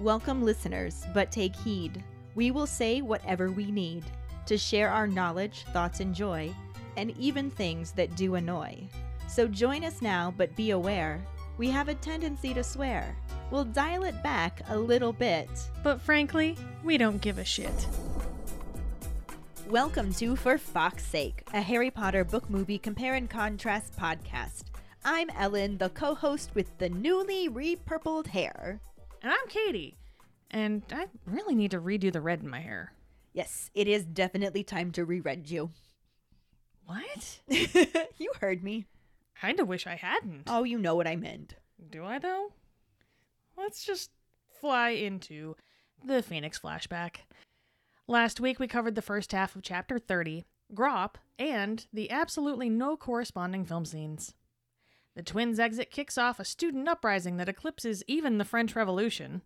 Welcome, listeners, but take heed. We will say whatever we need to share our knowledge, thoughts, and joy, and even things that do annoy. So join us now, but be aware we have a tendency to swear. We'll dial it back a little bit. But frankly, we don't give a shit. Welcome to For Fawkes Sake, a Harry Potter book movie compare and contrast podcast. I'm Ellen, the co host with the newly repurpled hair. And I'm Keighty. And I really need to redo the red in my hair. Yes, it is definitely time to re-red you. What? you heard me. Kinda wish I hadn't. Oh, you know what I meant. Do I though? Let's just fly into the Phoenix flashback. Last week we covered the first half of chapter 30, Grawp, and the absolutely no corresponding film scenes. The twins' exit kicks off a student uprising that eclipses even the French Revolution.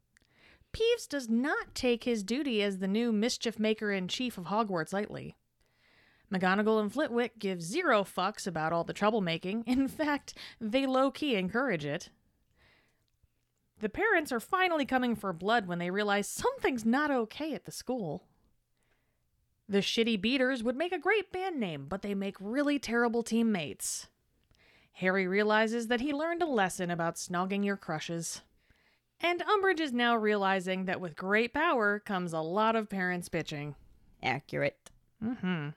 Peeves does not take his duty as the new mischief maker in chief of Hogwarts lightly. McGonagall and Flitwick give zero fucks about all the troublemaking. In fact, they low key encourage it. The parents are finally coming for blood when they realize something's not okay at the school. The Shitty Beaters would make a great band name, but they make really terrible teammates. Harry realizes that he learned a lesson about snogging your crushes. And Umbridge is now realizing that with great power comes a lot of parents bitching. Accurate. Mm-hmm.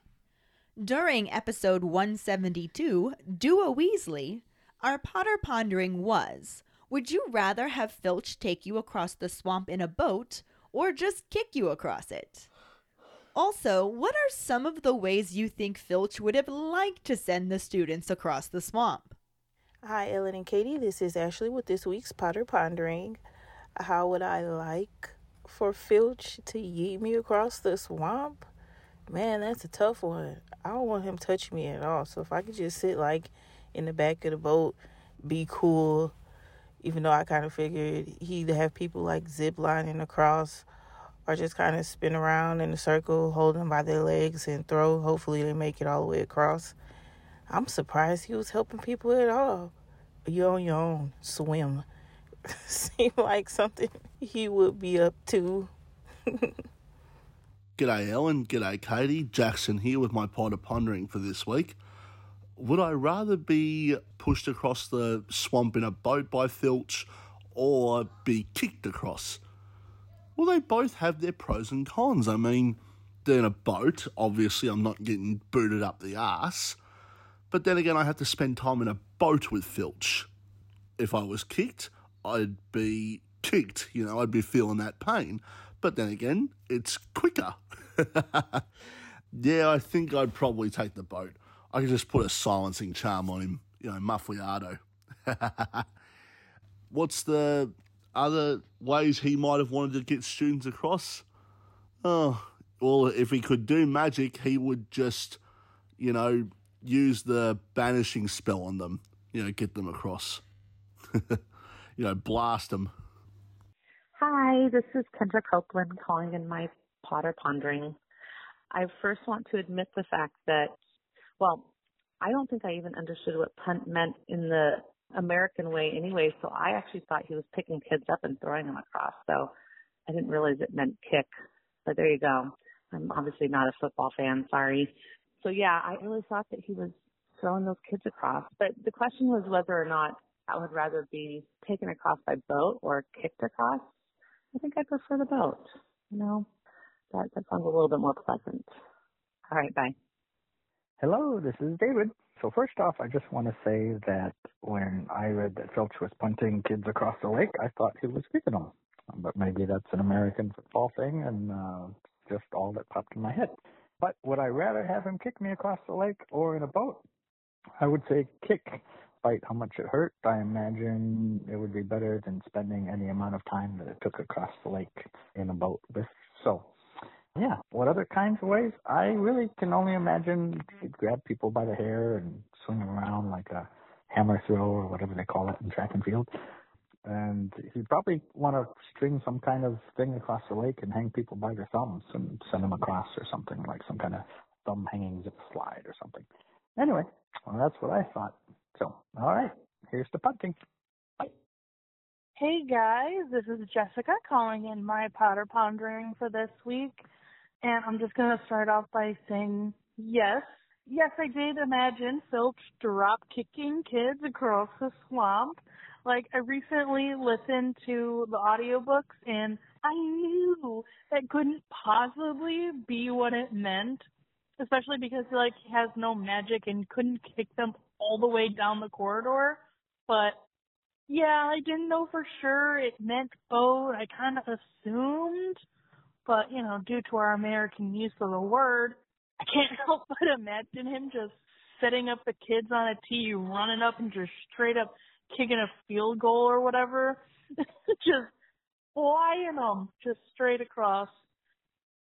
During episode 172, Do a Weasley, our Potter pondering was Would you rather have Filch take you across the swamp in a boat or just kick you across it? Also, what are some of the ways you think Filch would have liked to send the students across the swamp? Hi, Ellen and Keighty. This is Ashley with this week's Potter Pondering. How would I like for Filch to yeet me across the swamp? Man, that's a tough one. I don't want him touching me at all. So if I could just sit like in the back of the boat, be cool, even though I kind of figured he'd have people like zip lining across or just kind of spin around in a circle, hold them by their legs and throw. Hopefully they make it all the way across. I'm surprised he was helping people at all. You're on your own. Swim. Seemed like something he would be up to. G'day Ellen, g'day Keighty. Jackson here with my Potter Pondering for this week. Would I rather be pushed across the swamp in a boat by Filch or be kicked across? Well, they both have their pros and cons. I mean, they're in a boat. Obviously, I'm not getting booted up the ass. But then again, I have to spend time in a boat with Filch. If I was kicked, I'd be kicked, you know, I'd be feeling that pain. But then again, it's quicker. yeah, I think I'd probably take the boat. I could just put a silencing charm on him, you know, muffliato. What's the other ways he might have wanted to get students across? Oh, well, if he could do magic, he would just, you know, use the banishing spell on them, you know, get them across. you know, blast them. Hi, this is Kendra Copeland calling in my Potter Pondering. I first want to admit the fact that, well, I don't think I even understood what punt meant in the American way anyway, so I actually thought he was picking kids up and throwing them across. So I didn't realize it meant kick. But there you go. I'm obviously not a football fan, sorry. So yeah, I really thought that he was throwing those kids across. But the question was whether or not I would rather be taken across by boat or kicked across. I think I prefer the boat. You know, that, that sounds a little bit more pleasant. All right, bye. Hello, this is David. So first off, I just want to say that when I read that Filch was punting kids across the lake, I thought he was kicking them. But maybe that's an American football thing and uh, just all that popped in my head. But would I rather have him kick me across the lake or in a boat? I would say kick, despite how much it hurt. I imagine it would be better than spending any amount of time that it took across the lake in a boat with. So, yeah, what other kinds of ways? I really can only imagine you'd grab people by the hair and swing them around like a hammer throw or whatever they call it in track and field. And you'd probably want to string some kind of thing across the lake and hang people by their thumbs and send them across or something, like some kind of thumb hanging zip slide or something. Anyway, well, that's what I thought. So, all right, here's the punting. Bye. Hey guys, this is Jessica calling in my Potter Pondering for this week. And I'm just going to start off by saying yes. Yes, I did imagine Filch drop kicking kids across the swamp. Like, I recently listened to the audiobooks and I knew that couldn't possibly be what it meant. Especially because, he like, has no magic and couldn't kick them all the way down the corridor. But yeah, I didn't know for sure it meant boat. I kind of assumed, but you know, due to our American use of the word, I can't help but imagine him just setting up the kids on a tee, running up and just straight up kicking a field goal or whatever, just flying them just straight across.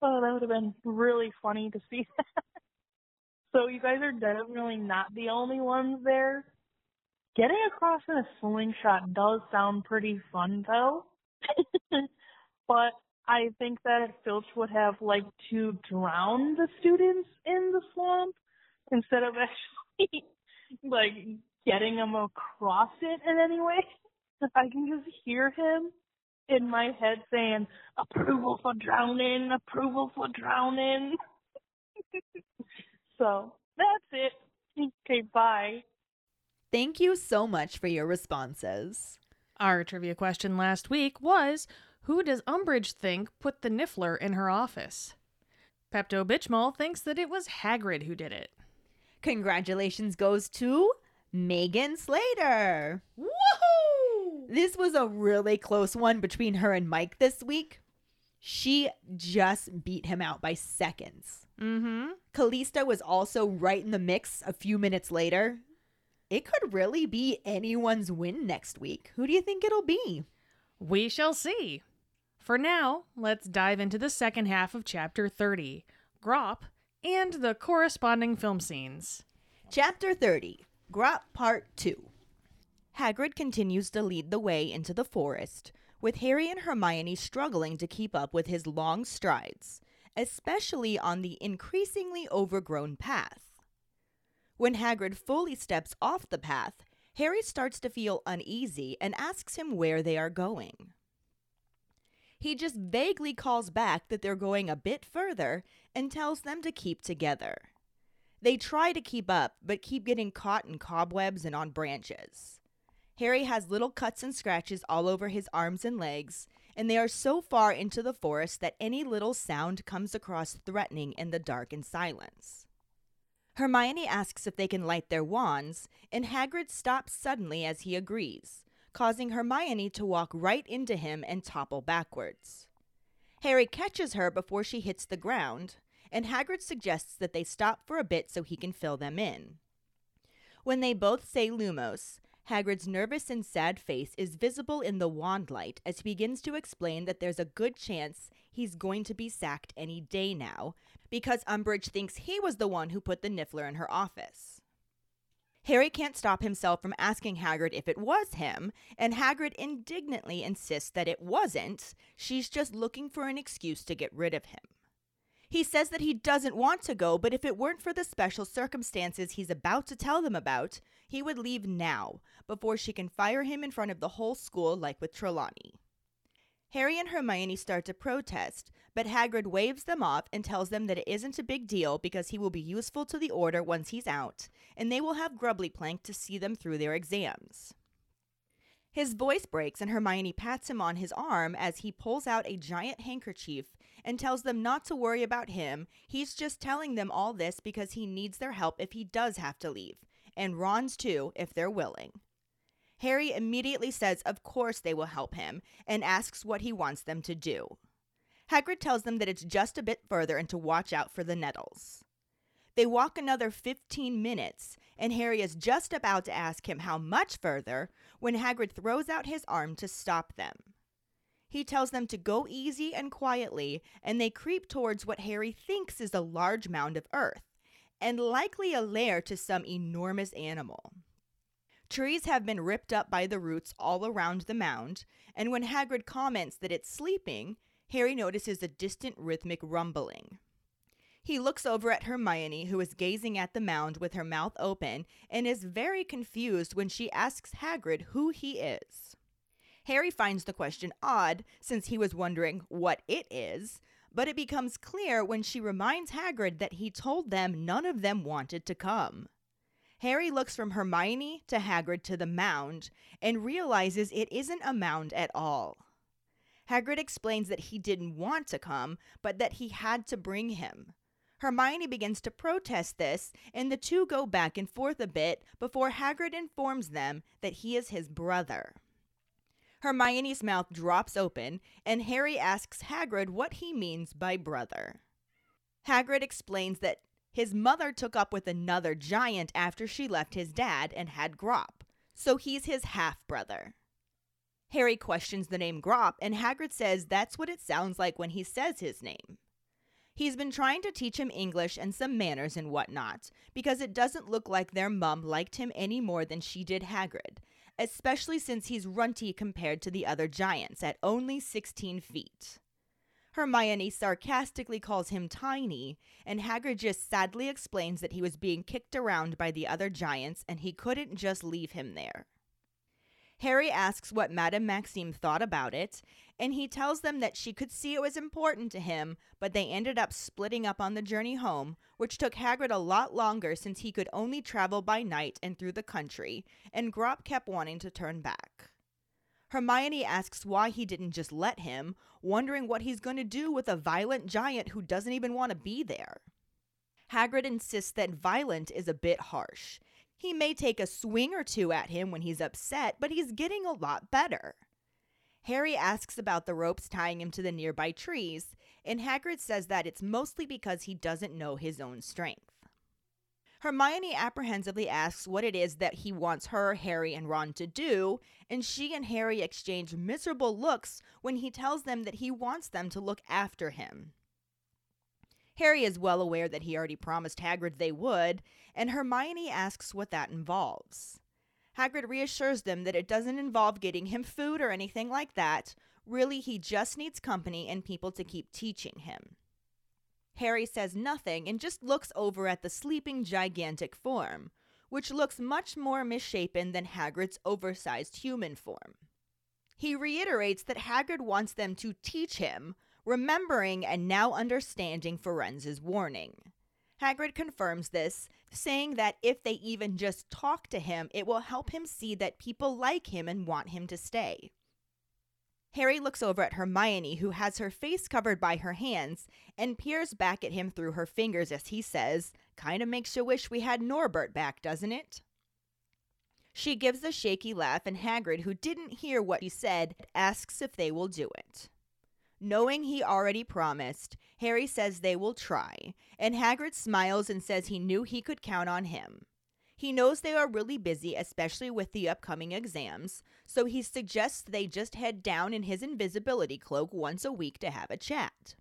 Oh, that would have been really funny to see that. so you guys are definitely not the only ones there. Getting across in a slingshot does sound pretty fun though. but I think that Filch would have liked to drown the students in the swamp instead of actually like getting them across it in any way. I can just hear him in my head saying, approval for drowning, approval for drowning. so that's it. Okay, bye. Thank you so much for your responses. Our trivia question last week was Who does Umbridge think put the Niffler in her office? Pepto Bitchmol thinks that it was Hagrid who did it. Congratulations goes to Megan Slater. Woohoo! This was a really close one between her and Mike this week. She just beat him out by seconds. Mm-hmm. Callista was also right in the mix a few minutes later. It could really be anyone's win next week. Who do you think it'll be? We shall see. For now, let's dive into the second half of Chapter 30 Grawp and the corresponding film scenes. Chapter 30 Grawp Part 2 Hagrid continues to lead the way into the forest, with Harry and Hermione struggling to keep up with his long strides, especially on the increasingly overgrown path. When Hagrid fully steps off the path, Harry starts to feel uneasy and asks him where they are going. He just vaguely calls back that they're going a bit further and tells them to keep together. They try to keep up, but keep getting caught in cobwebs and on branches. Harry has little cuts and scratches all over his arms and legs, and they are so far into the forest that any little sound comes across threatening in the dark and silence. Hermione asks if they can light their wands, and Hagrid stops suddenly as he agrees, causing Hermione to walk right into him and topple backwards. Harry catches her before she hits the ground, and Hagrid suggests that they stop for a bit so he can fill them in. When they both say Lumos, Hagrid's nervous and sad face is visible in the wand light as he begins to explain that there's a good chance he's going to be sacked any day now because Umbridge thinks he was the one who put the Niffler in her office. Harry can't stop himself from asking Hagrid if it was him, and Hagrid indignantly insists that it wasn't. She's just looking for an excuse to get rid of him. He says that he doesn't want to go, but if it weren't for the special circumstances he's about to tell them about, he would leave now, before she can fire him in front of the whole school like with Trelawney. Harry and Hermione start to protest, but Hagrid waves them off and tells them that it isn't a big deal because he will be useful to the Order once he's out, and they will have Grubbly Plank to see them through their exams. His voice breaks and Hermione pats him on his arm as he pulls out a giant handkerchief and tells them not to worry about him. He's just telling them all this because he needs their help if he does have to leave, and Ron's too if they're willing. Harry immediately says of course they will help him and asks what he wants them to do. Hagrid tells them that it's just a bit further and to watch out for the nettles. They walk another 15 minutes, and Harry is just about to ask him how much further when Hagrid throws out his arm to stop them. He tells them to go easy and quietly, and they creep towards what Harry thinks is a large mound of earth, and likely a lair to some enormous animal. Trees have been ripped up by the roots all around the mound, and when Hagrid comments that it's sleeping, Harry notices a distant rhythmic rumbling. He looks over at Hermione, who is gazing at the mound with her mouth open, and is very confused when she asks Hagrid who he is. Harry finds the question odd since he was wondering what it is, but it becomes clear when she reminds Hagrid that he told them none of them wanted to come. Harry looks from Hermione to Hagrid to the mound and realizes it isn't a mound at all. Hagrid explains that he didn't want to come, but that he had to bring him. Hermione begins to protest this, and the two go back and forth a bit before Hagrid informs them that he is his brother. Hermione's mouth drops open, and Harry asks Hagrid what he means by brother. Hagrid explains that his mother took up with another giant after she left his dad and had Grawp, so he's his half brother. Harry questions the name Grawp, and Hagrid says that's what it sounds like when he says his name. He's been trying to teach him English and some manners and whatnot, because it doesn't look like their mum liked him any more than she did Hagrid, especially since he's runty compared to the other giants at only 16 feet. Hermione sarcastically calls him tiny, and Hagrid just sadly explains that he was being kicked around by the other giants and he couldn't just leave him there. Harry asks what Madame Maxime thought about it, and he tells them that she could see it was important to him, but they ended up splitting up on the journey home, which took Hagrid a lot longer since he could only travel by night and through the country, and Grawp kept wanting to turn back. Hermione asks why he didn't just let him, wondering what he's going to do with a violent giant who doesn't even want to be there. Hagrid insists that violent is a bit harsh, he may take a swing or two at him when he's upset, but he's getting a lot better. Harry asks about the ropes tying him to the nearby trees, and Hagrid says that it's mostly because he doesn't know his own strength. Hermione apprehensively asks what it is that he wants her, Harry, and Ron to do, and she and Harry exchange miserable looks when he tells them that he wants them to look after him. Harry is well aware that he already promised Hagrid they would, and Hermione asks what that involves. Hagrid reassures them that it doesn't involve getting him food or anything like that. Really, he just needs company and people to keep teaching him. Harry says nothing and just looks over at the sleeping gigantic form, which looks much more misshapen than Hagrid's oversized human form. He reiterates that Hagrid wants them to teach him, remembering and now understanding Firenze's warning. Hagrid confirms this, saying that if they even just talk to him, it will help him see that people like him and want him to stay. Harry looks over at Hermione, who has her face covered by her hands, and peers back at him through her fingers as he says, Kinda makes you wish we had Norbert back, doesn't it? She gives a shaky laugh, and Hagrid, who didn't hear what he said, asks if they will do it. Knowing he already promised, Harry says they will try, and Hagrid smiles and says he knew he could count on him. He knows they are really busy, especially with the upcoming exams, so he suggests they just head down in his invisibility cloak once a week to have a chat.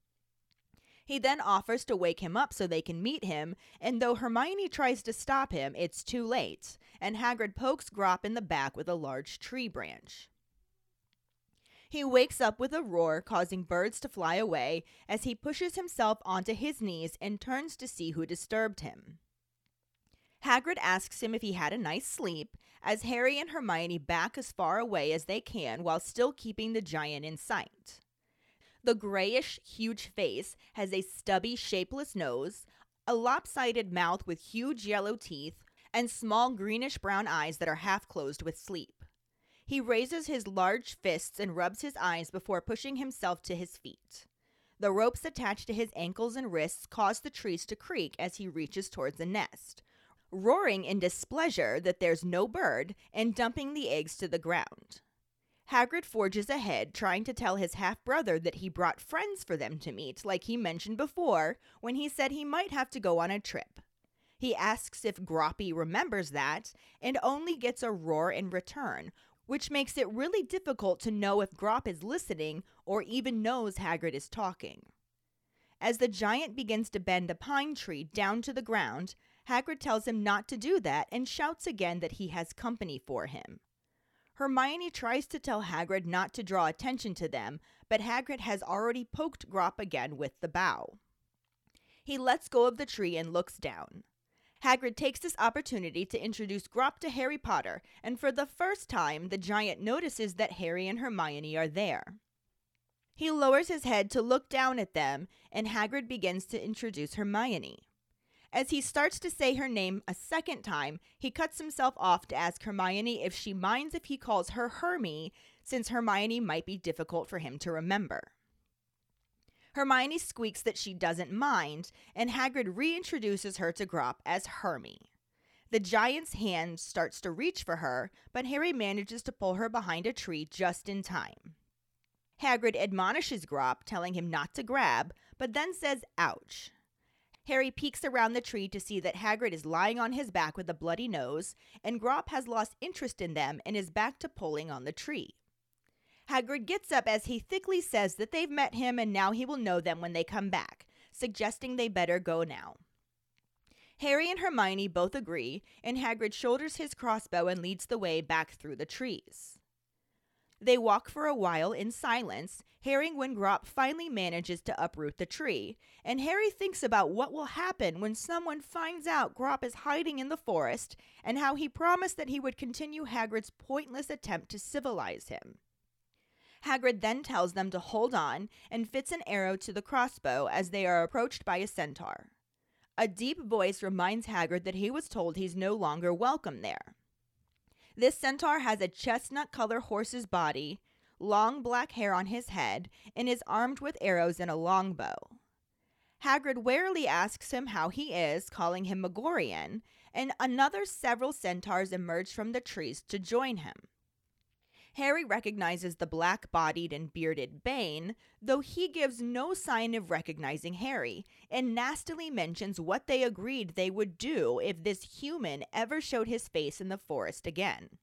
He then offers to wake him up so they can meet him, and though Hermione tries to stop him, it's too late, and Hagrid pokes Grawp in the back with a large tree branch. He wakes up with a roar, causing birds to fly away as he pushes himself onto his knees and turns to see who disturbed him. Hagrid asks him if he had a nice sleep, as Harry and Hermione back as far away as they can while still keeping the giant in sight. The grayish, huge face has a stubby, shapeless nose, a lopsided mouth with huge yellow teeth, and small greenish brown eyes that are half closed with sleep. He raises his large fists and rubs his eyes before pushing himself to his feet. The ropes attached to his ankles and wrists cause the trees to creak as he reaches towards the nest, roaring in displeasure that there's no bird and dumping the eggs to the ground. Hagrid forges ahead, trying to tell his half brother that he brought friends for them to meet, like he mentioned before when he said he might have to go on a trip. He asks if Grawpy remembers that and only gets a roar in return, which makes it really difficult to know if Grawp is listening or even knows Hagrid is talking. As the giant begins to bend a pine tree down to the ground, Hagrid tells him not to do that and shouts again that he has company for him. Hermione tries to tell Hagrid not to draw attention to them, but Hagrid has already poked Grawp again with the bough. He lets go of the tree and looks down. Hagrid takes this opportunity to introduce Grawp to Harry Potter, and for the first time, the giant notices that Harry and Hermione are there. He lowers his head to look down at them, and Hagrid begins to introduce Hermione. As he starts to say her name a second time, he cuts himself off to ask Hermione if she minds if he calls her Hermie, since Hermione might be difficult for him to remember. Hermione squeaks that she doesn't mind, and Hagrid reintroduces her to Grawp as Hermie. The giant's hand starts to reach for her, but Harry manages to pull her behind a tree just in time. Hagrid admonishes Grawp, telling him not to grab, but then says, ouch. Harry peeks around the tree to see that Hagrid is lying on his back with a bloody nose, and Grawp has lost interest in them and is back to pulling on the tree. Hagrid gets up as he thickly says that they've met him and now he will know them when they come back, suggesting they better go now. Harry and Hermione both agree, and Hagrid shoulders his crossbow and leads the way back through the trees. They walk for a while in silence, hearing when Grawp finally manages to uproot the tree, and Harry thinks about what will happen when someone finds out Grawp is hiding in the forest and how he promised that he would continue Hagrid's pointless attempt to civilize him. Hagrid then tells them to hold on and fits an arrow to the crossbow as they are approached by a centaur. A deep voice reminds Hagrid that he was told he's no longer welcome there. This centaur has a chestnut color horse's body, long black hair on his head, and is armed with arrows and a longbow. Hagrid warily asks him how he is, calling him Magorian, and another several centaurs emerge from the trees to join him. Harry recognizes the black bodied and bearded Bane, though he gives no sign of recognizing Harry, and nastily mentions what they agreed they would do if this human ever showed his face in the forest again.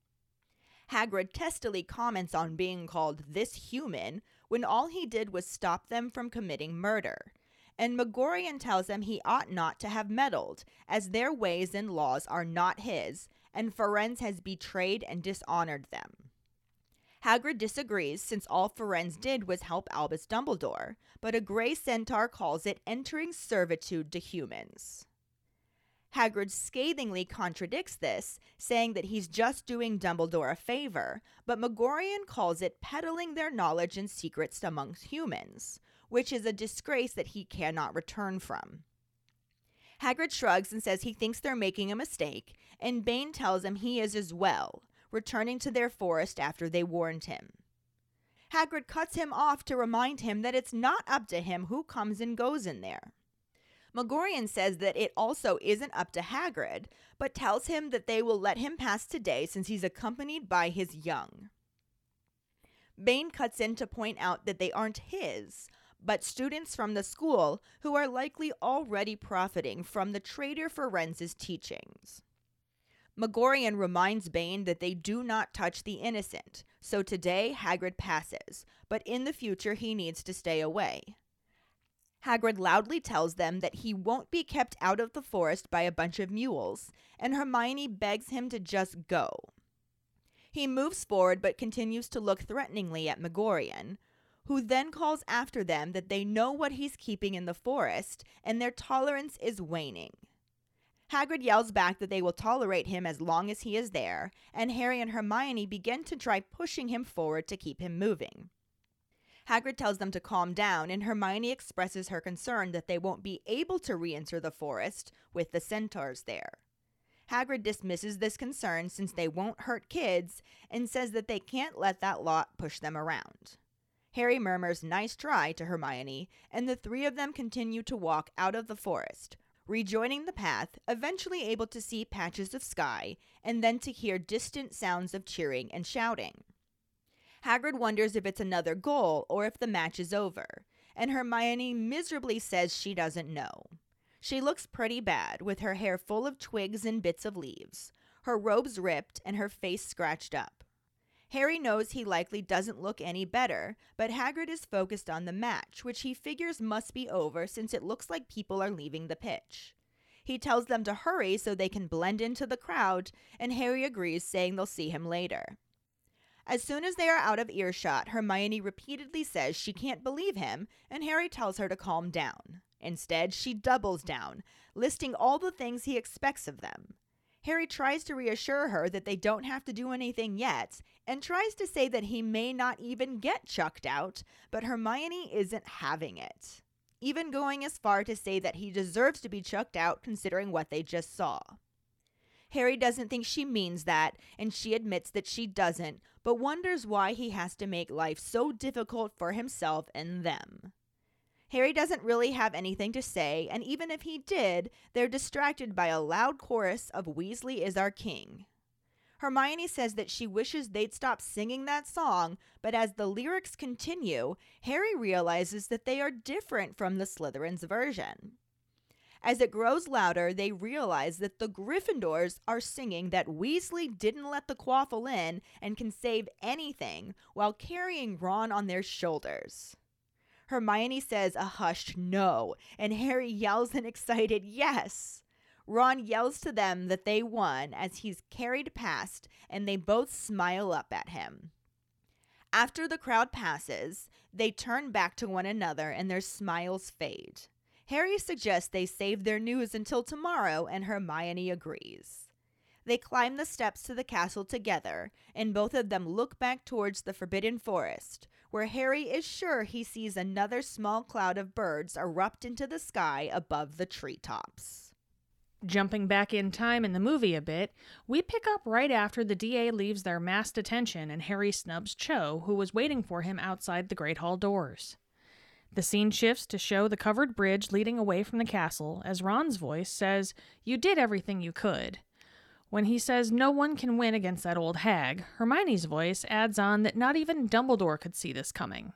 Hagrid testily comments on being called this human when all he did was stop them from committing murder. And Magorian tells him he ought not to have meddled, as their ways and laws are not his, and Firenze has betrayed and dishonored them. Hagrid disagrees since all Firenze did was help Albus Dumbledore, but a gray centaur calls it entering servitude to humans. Hagrid scathingly contradicts this, saying that he's just doing Dumbledore a favor, but Magorian calls it peddling their knowledge and secrets amongst humans, which is a disgrace that he cannot return from. Hagrid shrugs and says he thinks they're making a mistake, and Bane tells him he is as well, returning to their forest after they warned him. Hagrid cuts him off to remind him that it's not up to him who comes and goes in there. Magorian says that it also isn't up to Hagrid, but tells him that they will let him pass today since he's accompanied by his young. Bane cuts in to point out that they aren't his, but students from the school who are likely already profiting from the traitor Firenze's teachings. Magorian reminds Bane that they do not touch the innocent, so today Hagrid passes, but in the future he needs to stay away. Hagrid loudly tells them that he won't be kept out of the forest by a bunch of mules, and Hermione begs him to just go. He moves forward but continues to look threateningly at Magorian, who then calls after them that they know what he's keeping in the forest and their tolerance is waning. Hagrid yells back that they will tolerate him as long as he is there, and Harry and Hermione begin to try pushing him forward to keep him moving. Hagrid tells them to calm down, and Hermione expresses her concern that they won't be able to re enter the forest with the centaurs there. Hagrid dismisses this concern since they won't hurt kids and says that they can't let that lot push them around. Harry murmurs, Nice try, to Hermione, and the three of them continue to walk out of the forest, rejoining the path, eventually able to see patches of sky, and then to hear distant sounds of cheering and shouting. Hagrid wonders if it's another goal or if the match is over, and Hermione miserably says she doesn't know. She looks pretty bad, with her hair full of twigs and bits of leaves, her robes ripped, and her face scratched up. Harry knows he likely doesn't look any better, but Hagrid is focused on the match, which he figures must be over since it looks like people are leaving the pitch. He tells them to hurry so they can blend into the crowd, and Harry agrees, saying they'll see him later. As soon as they are out of earshot, Hermione repeatedly says she can't believe him, and Harry tells her to calm down. Instead, she doubles down, listing all the things he expects of them. Harry tries to reassure her that they don't have to do anything yet, and tries to say that he may not even get chucked out, but Hermione isn't having it. Even going as far to say that he deserves to be chucked out considering what they just saw. Harry doesn't think she means that, and she admits that she doesn't, but wonders why he has to make life so difficult for himself and them. Harry doesn't really have anything to say, and even if he did, they're distracted by a loud chorus of Weasley is our king. Hermione says that she wishes they'd stop singing that song, but as the lyrics continue, Harry realizes that they are different from the Slytherin's version. As it grows louder, they realize that the Gryffindors are singing that Weasley didn't let the quaffle in and can save anything while carrying Ron on their shoulders. Hermione says a hushed no, and Harry yells an excited yes. Ron yells to them that they won as he's carried past, and they both smile up at him. After the crowd passes, they turn back to one another and their smiles fade. Harry suggests they save their news until tomorrow, and Hermione agrees. They climb the steps to the castle together, and both of them look back towards the Forbidden Forest, where Harry is sure he sees another small cloud of birds erupt into the sky above the treetops. Jumping back in time in the movie a bit, we pick up right after the DA leaves their massed attention and Harry snubs Cho, who was waiting for him outside the Great Hall doors. The scene shifts to show the covered bridge leading away from the castle as Ron's voice says, You did everything you could. When he says no one can win against that old hag, Hermione's voice adds on that not even Dumbledore could see this coming.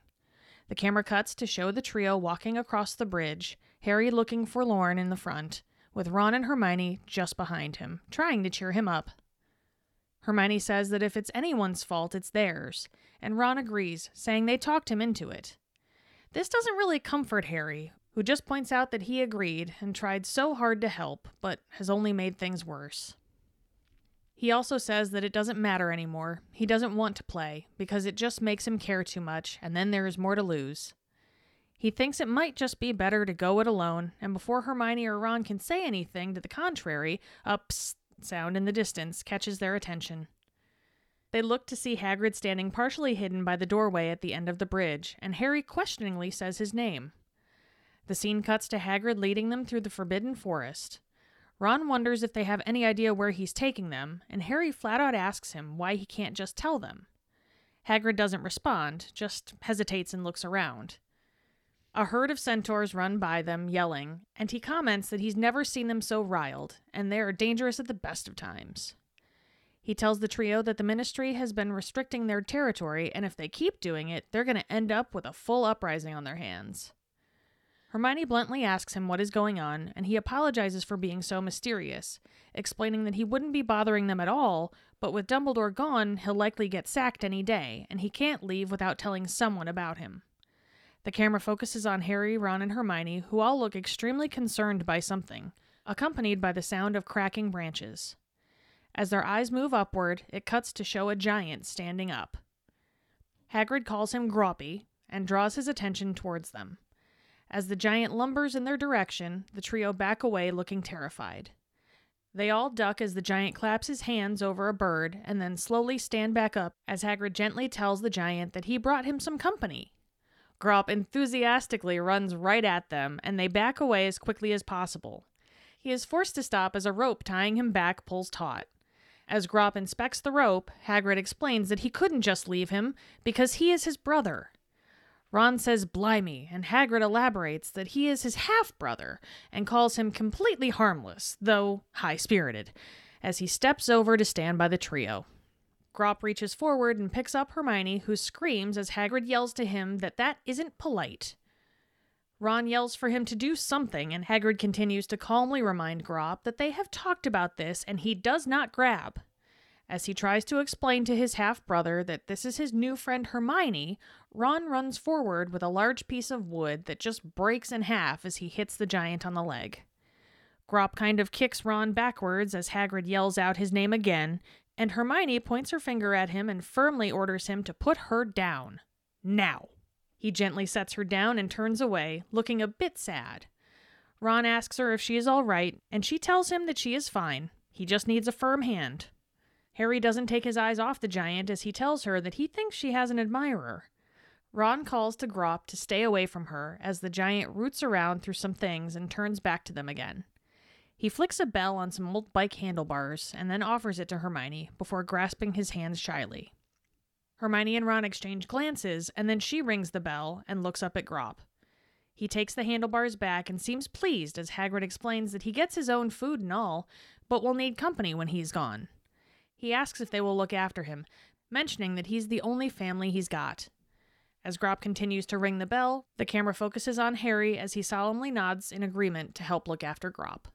The camera cuts to show the trio walking across the bridge, Harry looking forlorn in the front, with Ron and Hermione just behind him, trying to cheer him up. Hermione says that if it's anyone's fault, it's theirs, and Ron agrees, saying they talked him into it. This doesn't really comfort Harry, who just points out that he agreed and tried so hard to help, but has only made things worse. He also says that it doesn't matter anymore. He doesn't want to play because it just makes him care too much, and then there is more to lose. He thinks it might just be better to go it alone, and before Hermione or Ron can say anything to the contrary, a psst sound in the distance catches their attention. They look to see Hagrid standing partially hidden by the doorway at the end of the bridge, and Harry questioningly says his name. The scene cuts to Hagrid leading them through the Forbidden Forest. Ron wonders if they have any idea where he's taking them, and Harry flat out asks him why he can't just tell them. Hagrid doesn't respond, just hesitates and looks around. A herd of centaurs run by them, yelling, and he comments that he's never seen them so riled, and they are dangerous at the best of times. He tells the trio that the ministry has been restricting their territory, and if they keep doing it, they're going to end up with a full uprising on their hands. Hermione bluntly asks him what is going on, and he apologizes for being so mysterious, explaining that he wouldn't be bothering them at all, but with Dumbledore gone, he'll likely get sacked any day, and he can't leave without telling someone about him. The camera focuses on Harry, Ron, and Hermione, who all look extremely concerned by something, accompanied by the sound of cracking branches. As their eyes move upward, it cuts to show a giant standing up. Hagrid calls him Grawpy and draws his attention towards them. As the giant lumbers in their direction, the trio back away looking terrified. They all duck as the giant claps his hands over a bird and then slowly stand back up as Hagrid gently tells the giant that he brought him some company. Grawp enthusiastically runs right at them and they back away as quickly as possible. He is forced to stop as a rope tying him back pulls taut. As Grawp inspects the rope, Hagrid explains that he couldn't just leave him because he is his brother. Ron says blimey, and Hagrid elaborates that he is his half brother and calls him completely harmless, though high spirited, as he steps over to stand by the trio. Grawp reaches forward and picks up Hermione, who screams as Hagrid yells to him that that isn't polite. Ron yells for him to do something, and Hagrid continues to calmly remind Grawp that they have talked about this and he does not grab. As he tries to explain to his half brother that this is his new friend Hermione, Ron runs forward with a large piece of wood that just breaks in half as he hits the giant on the leg. Grawp kind of kicks Ron backwards as Hagrid yells out his name again, and Hermione points her finger at him and firmly orders him to put her down. Now. He gently sets her down and turns away, looking a bit sad. Ron asks her if she is all right, and she tells him that she is fine. He just needs a firm hand. Harry doesn't take his eyes off the giant as he tells her that he thinks she has an admirer. Ron calls to Grawp to stay away from her as the giant roots around through some things and turns back to them again. He flicks a bell on some old bike handlebars and then offers it to Hermione before grasping his hands shyly. Hermione and Ron exchange glances, and then she rings the bell and looks up at Grawp. He takes the handlebars back and seems pleased as Hagrid explains that he gets his own food and all, but will need company when he's gone. He asks if they will look after him, mentioning that he's the only family he's got. As Grawp continues to ring the bell, the camera focuses on Harry as he solemnly nods in agreement to help look after Grawp.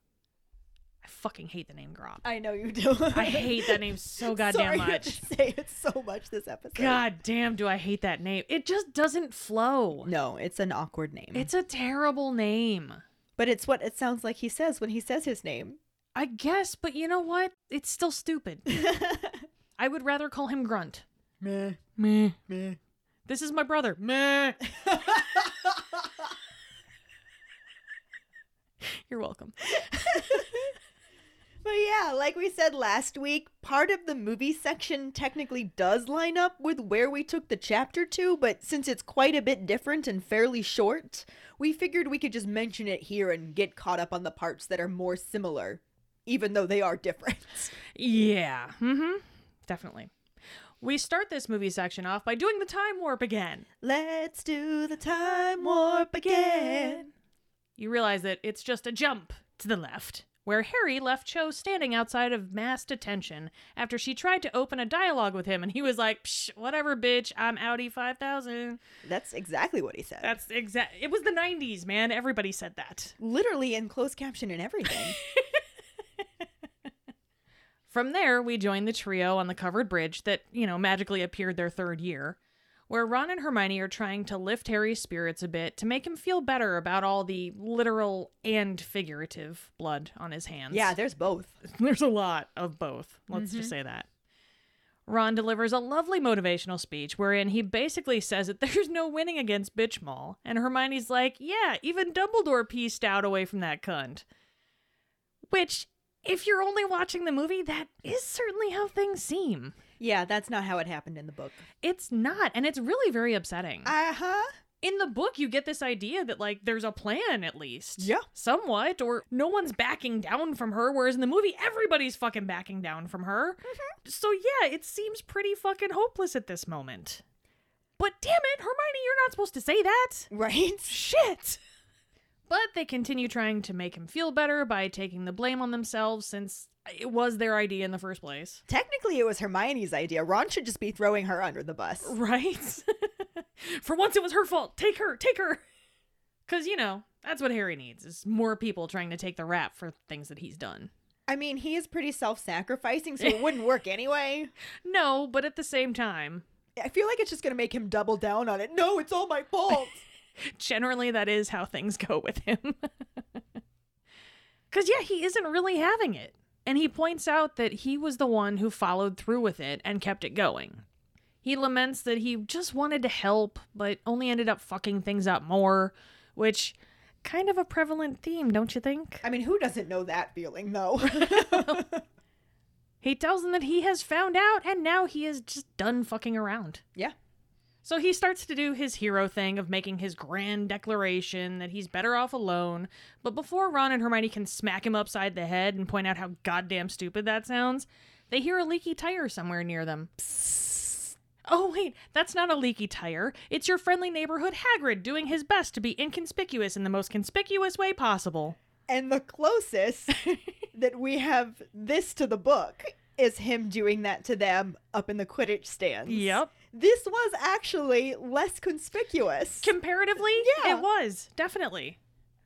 I fucking hate the name Grawp. I know you do. I hate that name so goddamn Sorry much. say it so much this episode. God damn, do I hate that name. It just doesn't flow. No, it's an awkward name. It's a terrible name. but it's what it sounds like he says when he says his name. I guess, but you know what? It's still stupid. I would rather call him Grunt. Meh. Meh. Meh. This is my brother. Meh. You're welcome. But yeah, like we said last week, part of the movie section technically does line up with where we took the chapter to, but since it's quite a bit different and fairly short, we figured we could just mention it here and get caught up on the parts that are more similar, even though they are different. Yeah. Mm-hmm. Definitely. We start this movie section off by doing the time warp again. Let's do the time warp again. You realize that it's just a jump to the left, where Harry left Cho standing outside of mass detention after she tried to open a dialogue with him, and he was like, Psh, whatever, bitch, I'm Audi 5000. That's exactly what he said. That's exact. It was the 90s, man. Everybody said that. literally in closed caption and everything. From there, we join the trio on the covered bridge that, you know, magically appeared their third year, where Ron and Hermione are trying to lift Harry's spirits a bit to make him feel better about all the literal and figurative blood on his hands. yeah, there's both. There's a lot of both. Let's Mm-hmm. just say that. Ron delivers a lovely motivational speech wherein he basically says that there's no winning against Bitch Mall, and Hermione's like, yeah, even Dumbledore pieced out away from that cunt. Which, if you're only watching the movie, that is certainly how things seem. Yeah, that's not how it happened in the book. It's not, and it's really very upsetting. Uh huh. in the book you get this idea that like there's a plan at least Yeah. somewhat or no one's backing down from her whereas in the movie everybody's fucking backing down from her Mhm. so yeah it seems pretty fucking hopeless at this moment but damn it hermione you're not supposed to say that Right? shit but they continue trying to make him feel better by taking the blame on themselves since it was their idea in the first place Technically, it was Hermione's idea. Ron should just be throwing her under the bus. Right? For once it was her fault. Take her, take her. Cuz you know, that's what Harry needs is more people trying to take the rap for things that he's done. I mean, he is pretty self sacrificing, so it wouldn't work anyway. No, but at the same time, I feel like it's just going to make him double down on it. No, it's all my fault. generally that is how things go with him. Cuz yeah, he isn't really having it. And he points out that he was the one who followed through with it and kept it going. He laments that he just wanted to help, but only ended up fucking things up more, which kind of a prevalent theme, don't you think? I mean, who doesn't know that feeling, though? He tells them that he has found out and now he is just done fucking around. yeah. So he starts to do his hero thing of making his grand declaration that he's better off alone. But before Ron and Hermione can smack him upside the head and point out how goddamn stupid that sounds, they hear a leaky tire somewhere near them. Oh, wait, that's not a leaky tire. It's your friendly neighborhood Hagrid doing his best to be inconspicuous in the most conspicuous way possible. And the closest that we have this to the book is him doing that to them up in the Quidditch stands. Yep. This was actually less conspicuous. Comparatively, Yeah. it was, definitely.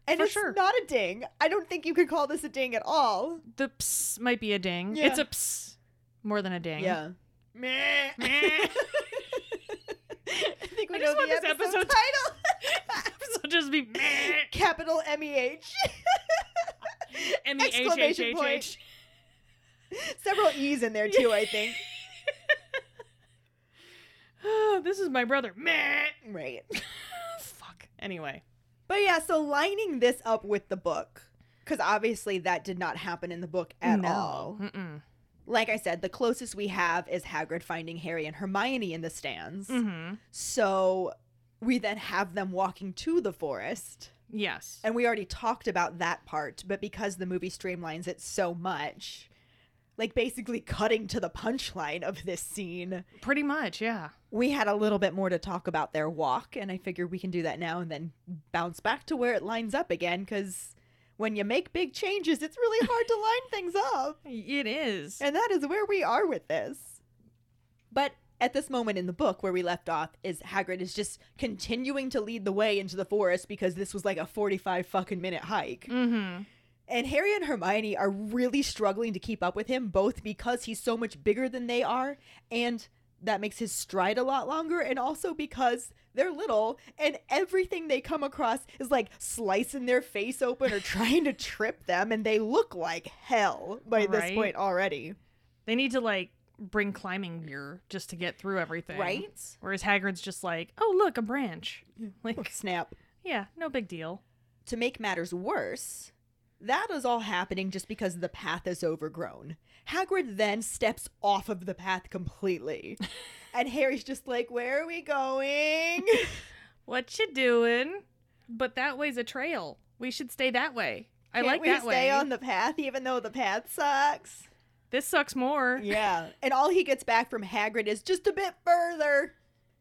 and for it's sure. not a ding. I don't think you could call this a ding at all. The ps might be a ding. Yeah. It's a ps more than a ding. Yeah. Meh, meh. I think we I know just want the this episode, episode- title. episode just be meh. Capital M E H. M E H H Exclamation point. H. Several E's in there too, I think. Oh, This is my brother. Meh. Right. Fuck. Anyway, But yeah, so lining this up with the book, because obviously that did not happen in the book at no. all. Mm-mm. Like I said, the closest we have is Hagrid finding Harry and Hermione in the stands. Mm-hmm. So we then have them walking to the forest. Yes. And we already talked about that part, but because the movie streamlines it so much, like basically cutting to the punchline of this scene, Pretty much, yeah. we had a little bit more to talk about their walk. And I figured we can do that now and then bounce back to where it lines up again, because when you make big changes, it's really hard to line things up. It is. And that is where we are with this. But at this moment in the book where we left off is Hagrid is just continuing to lead the way into the forest because this was like a 45 fucking minute hike. Mm-hmm. And Harry and Hermione are really struggling to keep up with him both because he's so much bigger than they are and that makes his stride a lot longer and also because they're little and everything they come across is like slicing their face open or trying to trip them and they look like hell by this point already. They need to like bring climbing gear just to get through everything. Right? Whereas Hagrid's just like, oh look, a branch. Like, Snap. yeah, no big deal. To make matters worse, that is all happening just because the path is overgrown. Hagrid then steps off of the path completely. and Harry's just like, Where are we going? What you doing? But that way's a trail. We should stay that way. I Can't like we that stay way. on the path even though the path sucks? This sucks more. Yeah. and all he gets back from Hagrid is just a bit further.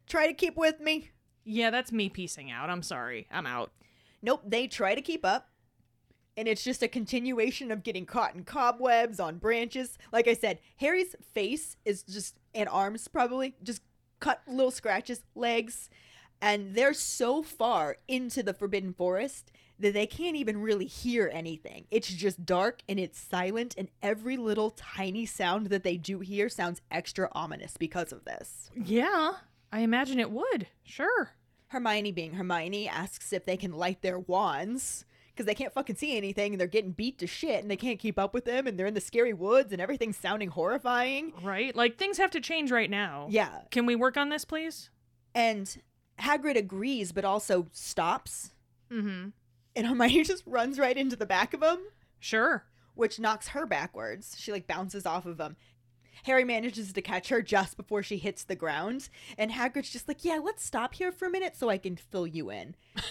Try to keep with me. Yeah, that's me piecing out. I'm sorry. I'm out. Nope, they try to keep up. And it's just a continuation of getting caught in cobwebs on branches. Like I said, Harry's face is just, and arms probably, just cut little scratches, legs. And they're so far into the Forbidden Forest that they can't even really hear anything. It's just dark and it's silent, and every little tiny sound that they do hear sounds extra ominous because of this. Yeah, I imagine it would. Sure. Hermione, being Hermione, asks if they can light their wands because they can't fucking see anything and they're getting beat to shit and they can't keep up with them and they're in the scary woods and everything's sounding horrifying. Right? Like things have to change right now. Yeah. Can we work on this, please? And Hagrid agrees but also stops Mm-hmm. and Hermione just runs right into the back of him, Sure. which knocks her backwards. She like bounces off of him. Harry manages to catch her just before she hits the ground, and Hagrid's just like, "Yeah, let's stop here for a minute so I can fill you in."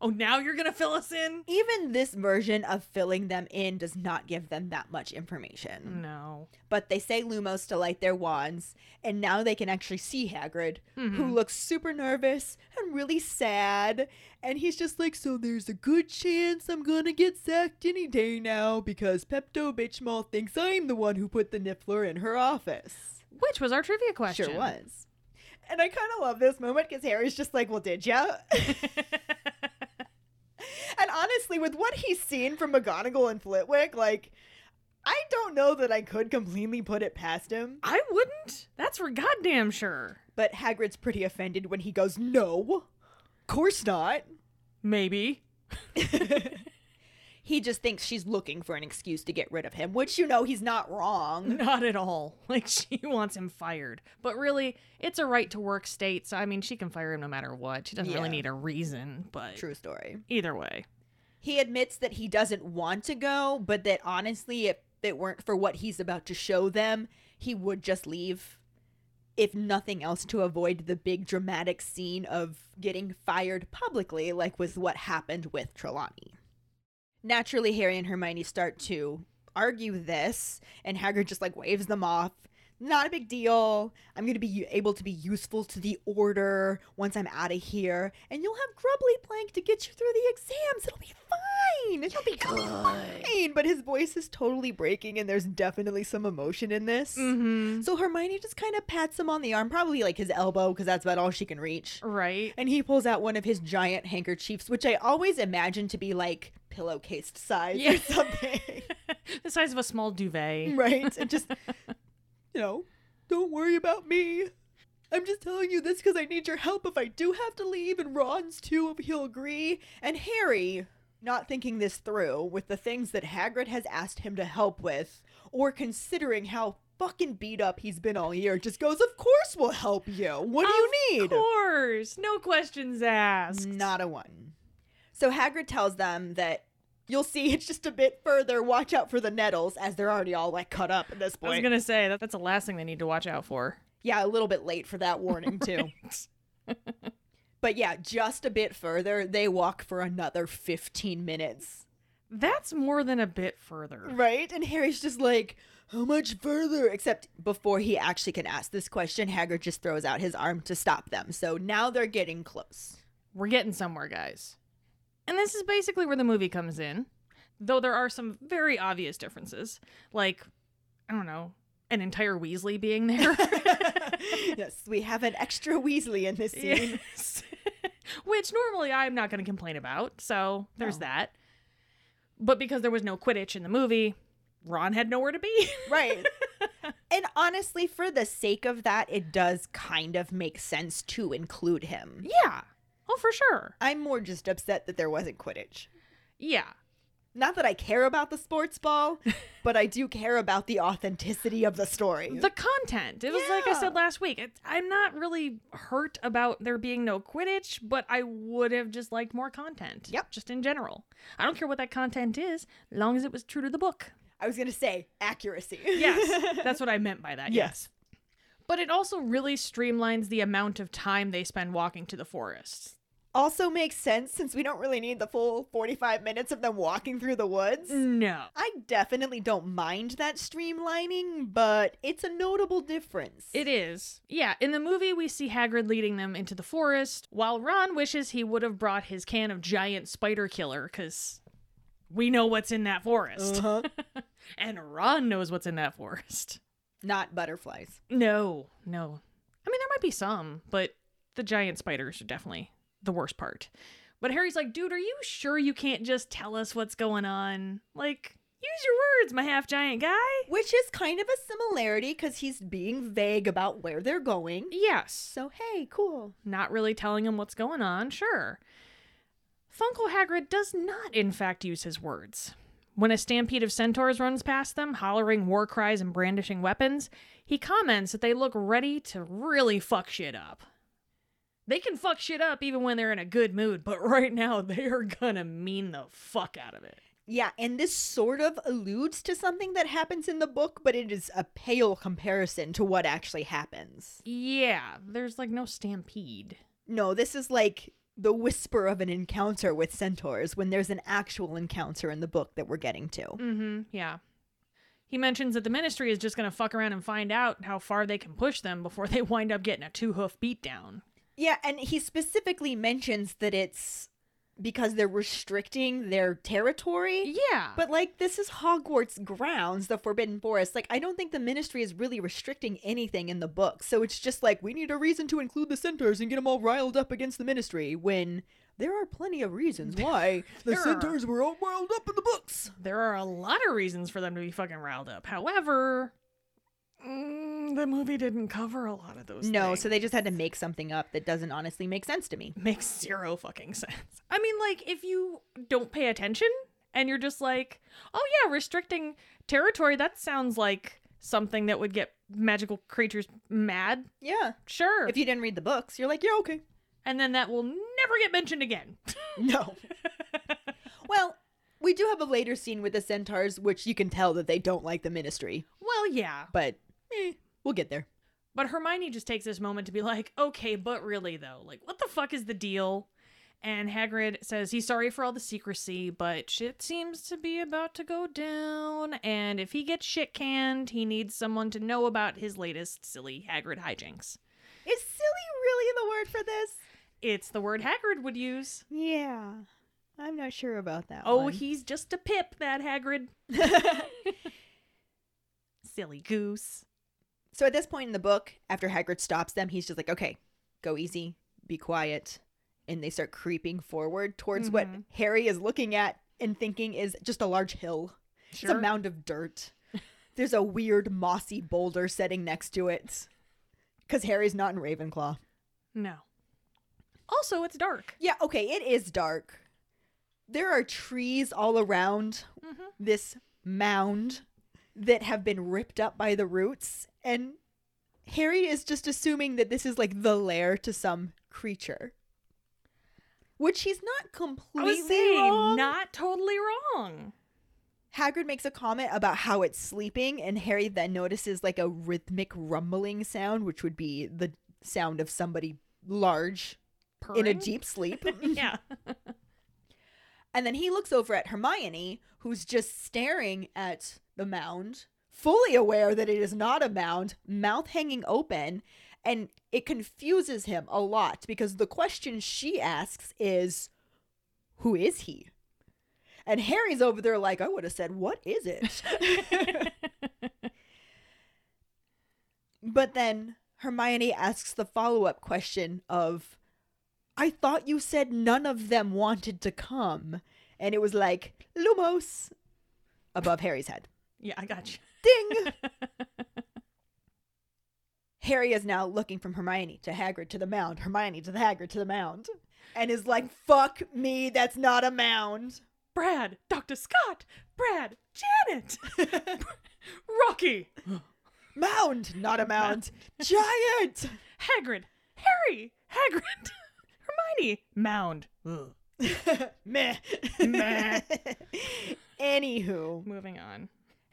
Oh, now you're gonna fill us in? Even this version of filling them in does not give them that much information. No. But they say Lumos to light their wands, and now they can actually see Hagrid, who mm-hmm. looks super nervous and really sad. And he's just like, So there's a good chance I'm gonna get sacked any day now because Pepto Bitchmall thinks I'm the one who put the Niffler in her office. Which was our trivia question. Sure was. And I kind of love this moment because Harry's just like, Well, did ya? And honestly, with what he's seen from McGonagall and Flitwick, like, I don't know that I could completely put it past him. I wouldn't. That's for goddamn sure. But Hagrid's pretty offended when he goes, No, course not. Maybe. he just thinks she's looking for an excuse to get rid of him, which you know he's not wrong. Not at all. Like she wants him fired. But really, it's a right to work state, so I mean she can fire him no matter what. She doesn't Yeah. really need a reason, but True story. either way. He admits that he doesn't want to go, but that honestly, if it weren't for what he's about to show them, he would just leave. If nothing else, to avoid the big dramatic scene of getting fired publicly, like was what happened with Trelawney. Naturally, Harry and Hermione start to argue this, and Hagrid just like waves them off. Not a big deal. I'm going to be able to be useful to the order once I'm out of here, and you'll have Grubbly Plank to get you through the exams. It'll be fine. It'll be fine. But his voice is totally breaking, and there's definitely some emotion in this. Mm-hmm. So Hermione just kind of pats him on the arm, probably like his elbow, because that's about all she can reach. Right. And he pulls out one of his giant handkerchiefs, which I always imagine to be like pillowcase size Yeah. or something. the size of a small duvet. right? And just, you know, don't worry about me. I'm just telling you this because I need your help if I do have to leave, and Ron's too, if he'll agree. And Harry, not thinking this through with the things that Hagrid has asked him to help with, or considering how fucking beat up he's been all year, just goes, Of course we'll help you. What do you need? Of course. No questions asked. Not a one. So Hagrid tells them that you'll see it's just a bit further. Watch out for the nettles, as they're already all like cut up at this point. I was gonna say that that's the last thing they need to watch out for. Yeah, a little bit late for that warning too. but yeah, just a bit further, they walk for another 15 minutes. That's more than a bit further. Right? And Harry's just like, how much further? Except before he actually can ask this question, Hagrid just throws out his arm to stop them. So now they're getting close. We're getting somewhere, guys. And this is basically where the movie comes in, though there are some very obvious differences. Like, I don't know, an entire Weasley being there. yes, we have an extra Weasley in this scene. Yes. Which normally I'm not going to complain about, so there's No. that. But because there was no Quidditch in the movie, Ron had nowhere to be. Right. and honestly, for the sake of that, it does kind of make sense to include him. yeah. Oh, for sure. I'm more just upset that there wasn't Quidditch. Yeah. Not that I care about the sports ball, but I do care about the authenticity of the story. The content. It was like I said last week. It, I'm not really hurt about there being no Quidditch, but I would have just liked more content. Yep. Just in general. I don't care what that content is, as long as it was true to the book. I was going to say accuracy. Yes. That's what I meant by that. Yes. But it also really streamlines the amount of time they spend walking to the forest. Also makes sense since we don't really need the full 45 minutes of them walking through the woods. No. I definitely don't mind that streamlining, but it's a notable difference. It is. Yeah, in the movie, we see Hagrid leading them into the forest, while Ron wishes he would have brought his can of giant spider killer, because we know what's in that forest. Uh-huh. and Ron knows what's in that forest. Not butterflies. No, no. I mean, there might be some, but the giant spiders are definitely the worst part. But Harry's like, dude, are you sure you can't just tell us what's going on? Like, use your words, my half giant guy. Which is kind of a similarity because he's being vague about where they're going. Yes. So, hey, cool. not really telling him what's going on, sure. Funkle Hagrid does not, in fact, use his words. When a stampede of centaurs runs past them, hollering war cries and brandishing weapons, he comments that they look ready to really fuck shit up. They can fuck shit up even when they're in a good mood, but right now they are gonna mean the fuck out of it. Yeah, and this sort of alludes to something that happens in the book, but it is a pale comparison to what actually happens. Yeah, there's like no stampede. No, this is like the whisper of an encounter with centaurs when there's an actual encounter in the book that we're getting to. Mm-hmm. Yeah. He mentions that the ministry is just to fuck around and find out how far they can push them before they wind up getting a two hoof beatdown. Yeah, and he specifically mentions that it's because they're restricting their territory. Yeah. But like this is Hogwarts grounds, the Forbidden Forest. Like I don't think the ministry is really restricting anything in the book. So it's just like we need a reason to include the centaurs and get them all riled up against the ministry when there are plenty of reasons why the There are. centaurs were all riled up in the books. there are a lot of reasons for them to be fucking riled up. However, mm, the movie didn't cover a lot of those No, things. so they just had to make something up that doesn't honestly make sense to me. makes zero fucking sense. I mean, like, if you don't pay attention and you're just like, oh yeah, restricting territory, that sounds like something that would get magical creatures mad. Yeah. Sure. If you didn't read the books, you're like, yeah, okay. and then that will never get mentioned again. No. well, we do have a later scene with the centaurs, which you can tell that they don't like the ministry, well, yeah. but eh, we'll get there. But Hermione just takes this moment to be like, okay, but really though, like, what the fuck is the deal? And Hagrid says he's sorry for all the secrecy, but shit seems to be about to go down. And if he gets shit canned, he needs someone to know about his latest silly Hagrid hijinks. Is silly really the word for this? It's the word Hagrid would use. Yeah. I'm not sure about that. Oh, one. he's just a pip, that Hagrid. Silly goose. So at this point in the book, after Hagrid stops them, he's just like, okay, go easy, be quiet. And they start creeping forward towards what Mhm. Harry is looking at and thinking is just a large hill. Sure. It's a mound of dirt. There's a weird mossy boulder setting next to it. Because Harry's not in Ravenclaw. No. Also, it's dark. Yeah, okay, it is dark. There are trees all around Mhm. this mound that have been ripped up by the roots, and Harry is just assuming that this is like the lair to some creature. which he's not completely saying, wrong. not totally wrong. Hagrid makes a comment about how it's sleeping, and Harry then notices like a rhythmic rumbling sound, which would be the sound of somebody large in a deep sleep. yeah. and then he looks over at Hermione, who's just staring at the mound, fully aware that it is not a mound, mouth hanging open. And it confuses him a lot because the question she asks is, Who is he? And Harry's over there like, I would have said, What is it? but then Hermione asks the follow up question of, I thought you said none of them wanted to come. And it was like, Lumos above Harry's head. yeah, I got you. Ding! Harry is now looking from Hermione to Hagrid to the mound, Hermione to the Hagrid to the mound, and is like, fuck me, that's not a mound. Brad, Dr. Scott, Brad, Janet, Rocky, Mound, not a mound. Giant! Hagrid, Harry, Hagrid, Hermione, Mound. Ugh. Meh. Meh. Anywho, Moving on.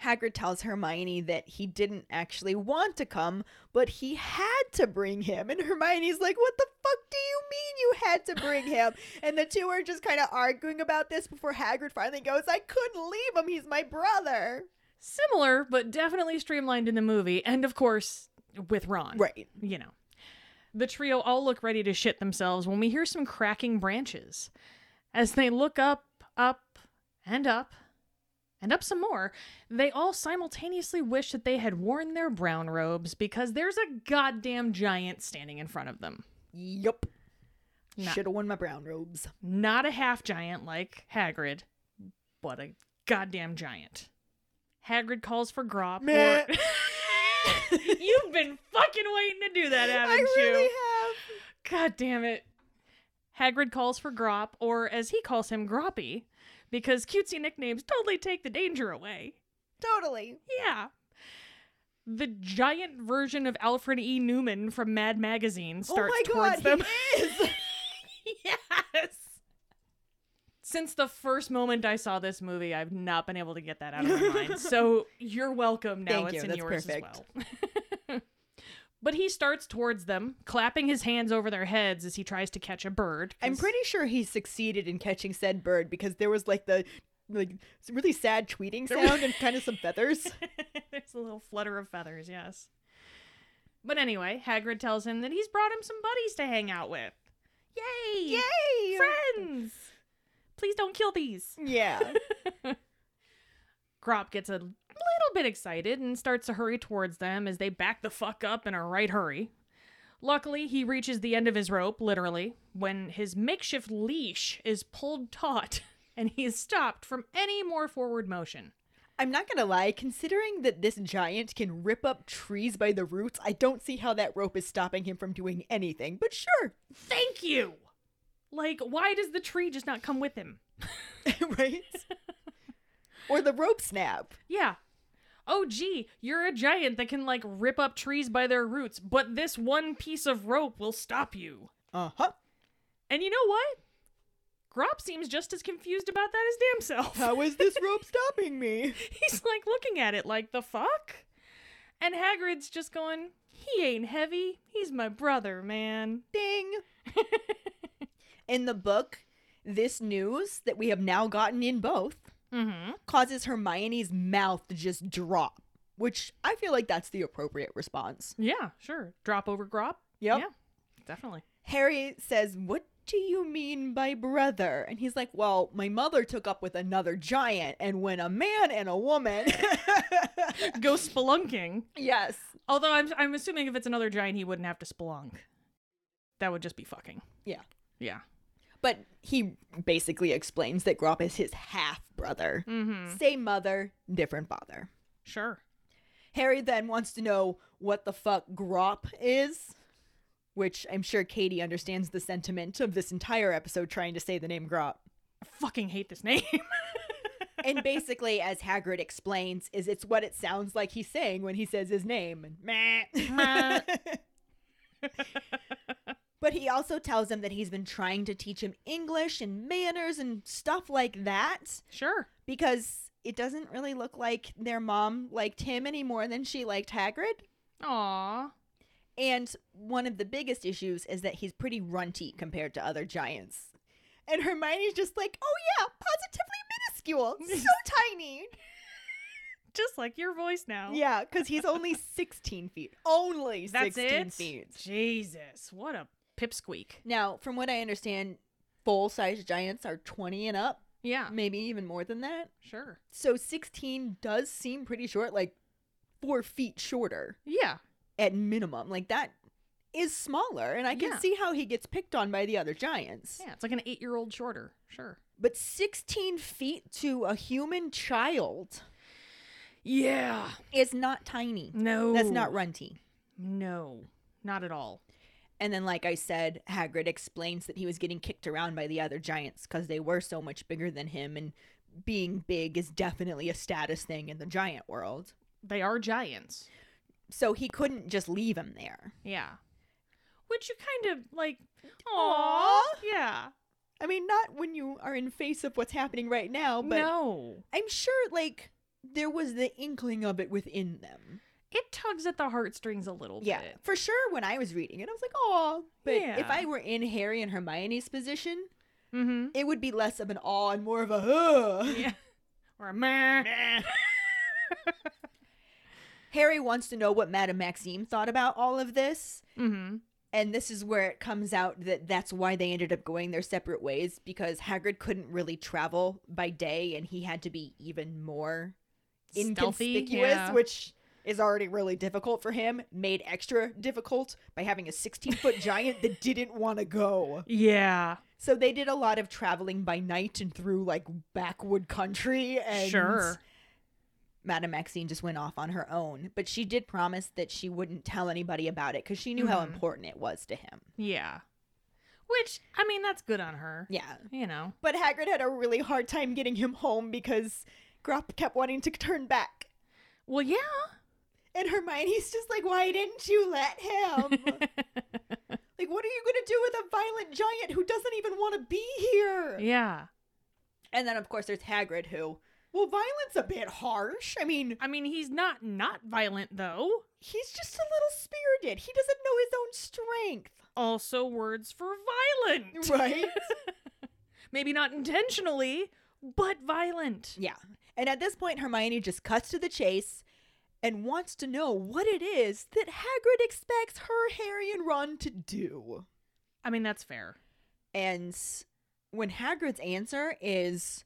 Hagrid tells Hermione that he didn't actually want to come, but he had to bring him. And Hermione's like, What the fuck do you mean you had to bring him? and the two are just kind of arguing about this before Hagrid finally goes, I couldn't leave him. He's my brother. Similar, but definitely streamlined in the movie, and of course, with Ron. Right. You know. The trio all look ready to shit themselves when we hear some cracking branches. As they look up, up, and up, and up some more, they all simultaneously wish that they had worn their brown robes because there's a goddamn giant standing in front of them. Yup. Should have worn my brown robes. Not a half giant like Hagrid, but a goddamn giant. Hagrid calls for Grawp. Meh. Or... You've been fucking waiting to do that, haven't I really you? have. God damn it. Hagrid calls for Grawp, or as he calls him, Grawpy, because cutesy nicknames totally take the danger away. Totally. Yeah. The giant version of Alfred E. Neuman from Mad Magazine oh starts oh my towards god, them. yes. Since the first moment I saw this movie, I've not been able to get that out of my mind. So you're welcome. Now Thank it's you, in that's yours perfect. as well. But he starts towards them, clapping his hands over their heads as he tries to catch a bird. I'm pretty sure he succeeded in catching said bird because there was like the like really sad tweeting sound and kind of some feathers. There's a little flutter of feathers, yes. But anyway, Hagrid tells him that he's brought him some buddies to hang out with. Yay! Yay! Friends! Please don't kill these. Yeah. Grawp gets a little bit excited and starts to hurry towards them as they back the fuck up in a right hurry. Luckily, he reaches the end of his rope, literally, when his makeshift leash is pulled taut and he is stopped from any more forward motion. I'm not gonna lie, considering that this giant can rip up trees by the roots, I don't see how that rope is stopping him from doing anything. But sure, Thank you! Like, why does the tree just not come with him? right? or the rope snap. Yeah. Oh, gee, you're a giant that can, like, rip up trees by their roots, but this one piece of rope will stop you. Uh huh. And you know what? Grawp seems just as confused about that as damn self. How is this rope stopping me? He's like looking at it like the fuck? And Hagrid's just going, he ain't heavy. He's my brother, man. Ding. In the book, this news that we have now gotten in both Mm-hmm. causes Hermione's mouth to just drop, which I feel like that's the appropriate response. Yeah, sure. Drop over Grawp? Yep. Yeah, definitely. Harry says, What do you mean by brother? And he's like, Well, my mother took up with another giant, and when a man and a woman. Go spelunking. yes. Although I'm, I'm assuming if it's another giant, he wouldn't have to spelunk. That would just be fucking. Yeah. Yeah. But he basically explains that Grawp is his half brother. Mm-hmm. Same mother, different father. Sure. Harry then wants to know what the fuck Grawp is, which I'm sure Keighty understands the sentiment of this entire episode trying to say the name Grawp. I fucking hate this name. and basically, as Hagrid explains, is it's what it sounds like he's saying when he says his name. And meh. But he also tells him that he's been trying to teach him English and manners and stuff like that Sure. because it doesn't really look like their mom liked him any more than she liked Hagrid. Aw. And one of the biggest issues is that he's pretty runty compared to other giants. And Hermione's just like, oh yeah, positively minuscule, so tiny. Just like your voice now. Yeah, because he's only 16 feet. Only That's 16 it. feet. Jesus, what a pipsqueak. Now, from what I understand, full size giants are 20 and up, Yeah, maybe even more than that. sure. So 16 does seem pretty short, like four feet shorter Yeah, at minimum. Like that is smaller, and I can Yeah. see how he gets picked on by the other giants. yeah. It's like an eight-year-old shorter. Sure. But 16 feet to a human child Yeah. is not tiny. No. That's not runty. No, not at all. And then, like I said, Hagrid explains that he was getting kicked around by the other giants because they were so much bigger than him, and being big is definitely a status thing in the giant world. They are giants. So he couldn't just leave him there. Yeah. Which you kind of like. Aw. Aw. Yeah. I mean, not when you are in face of what's happening right now, but no. I'm sure, like, there was the inkling of it within them. It tugs at the heartstrings a little Yeah, bit. for sure. When I was reading it, I was like, "Oh!" But if I were in Harry and Hermione's position, Mm-hmm. it would be less of an awe and more of a "huh." Yeah. Or a meh. Harry wants to know what Madame Maxime thought about all of this, mm-hmm. and this is where it comes out that that's why they ended up going their separate ways because Hagrid couldn't really travel by day, and he had to be even more Stealthy, inconspicuous, yeah. which is already really difficult for him, made extra difficult by having a 16 foot giant that didn't want to go. Yeah. So they did a lot of traveling by night and through like backwood country and Sure. Madame Maxime just went off on her own, but she did promise that she wouldn't tell anybody about it cuz she knew how Mhm. important it was to him. Yeah. Which, I mean, that's good on her. Yeah. You know. But Hagrid had a really hard time getting him home because Grawp kept wanting to turn back. Well, yeah. And Hermione's just like, "Why didn't you let him?" like, what are you going to do with a violent giant who doesn't even want to be here? yeah. And then, of course, there's Hagrid, who, well, violence a bit harsh. I mean, I mean, he's not not violent, though. he's just a little spirited. He doesn't know his own strength. Also, words for violent. Right? Maybe not intentionally, but violent. yeah. And at this point, Hermione just cuts to the chase and wants to know what it is that Hagrid expects her, Harry, and Ron to do. I mean, that's fair. And when Hagrid's answer is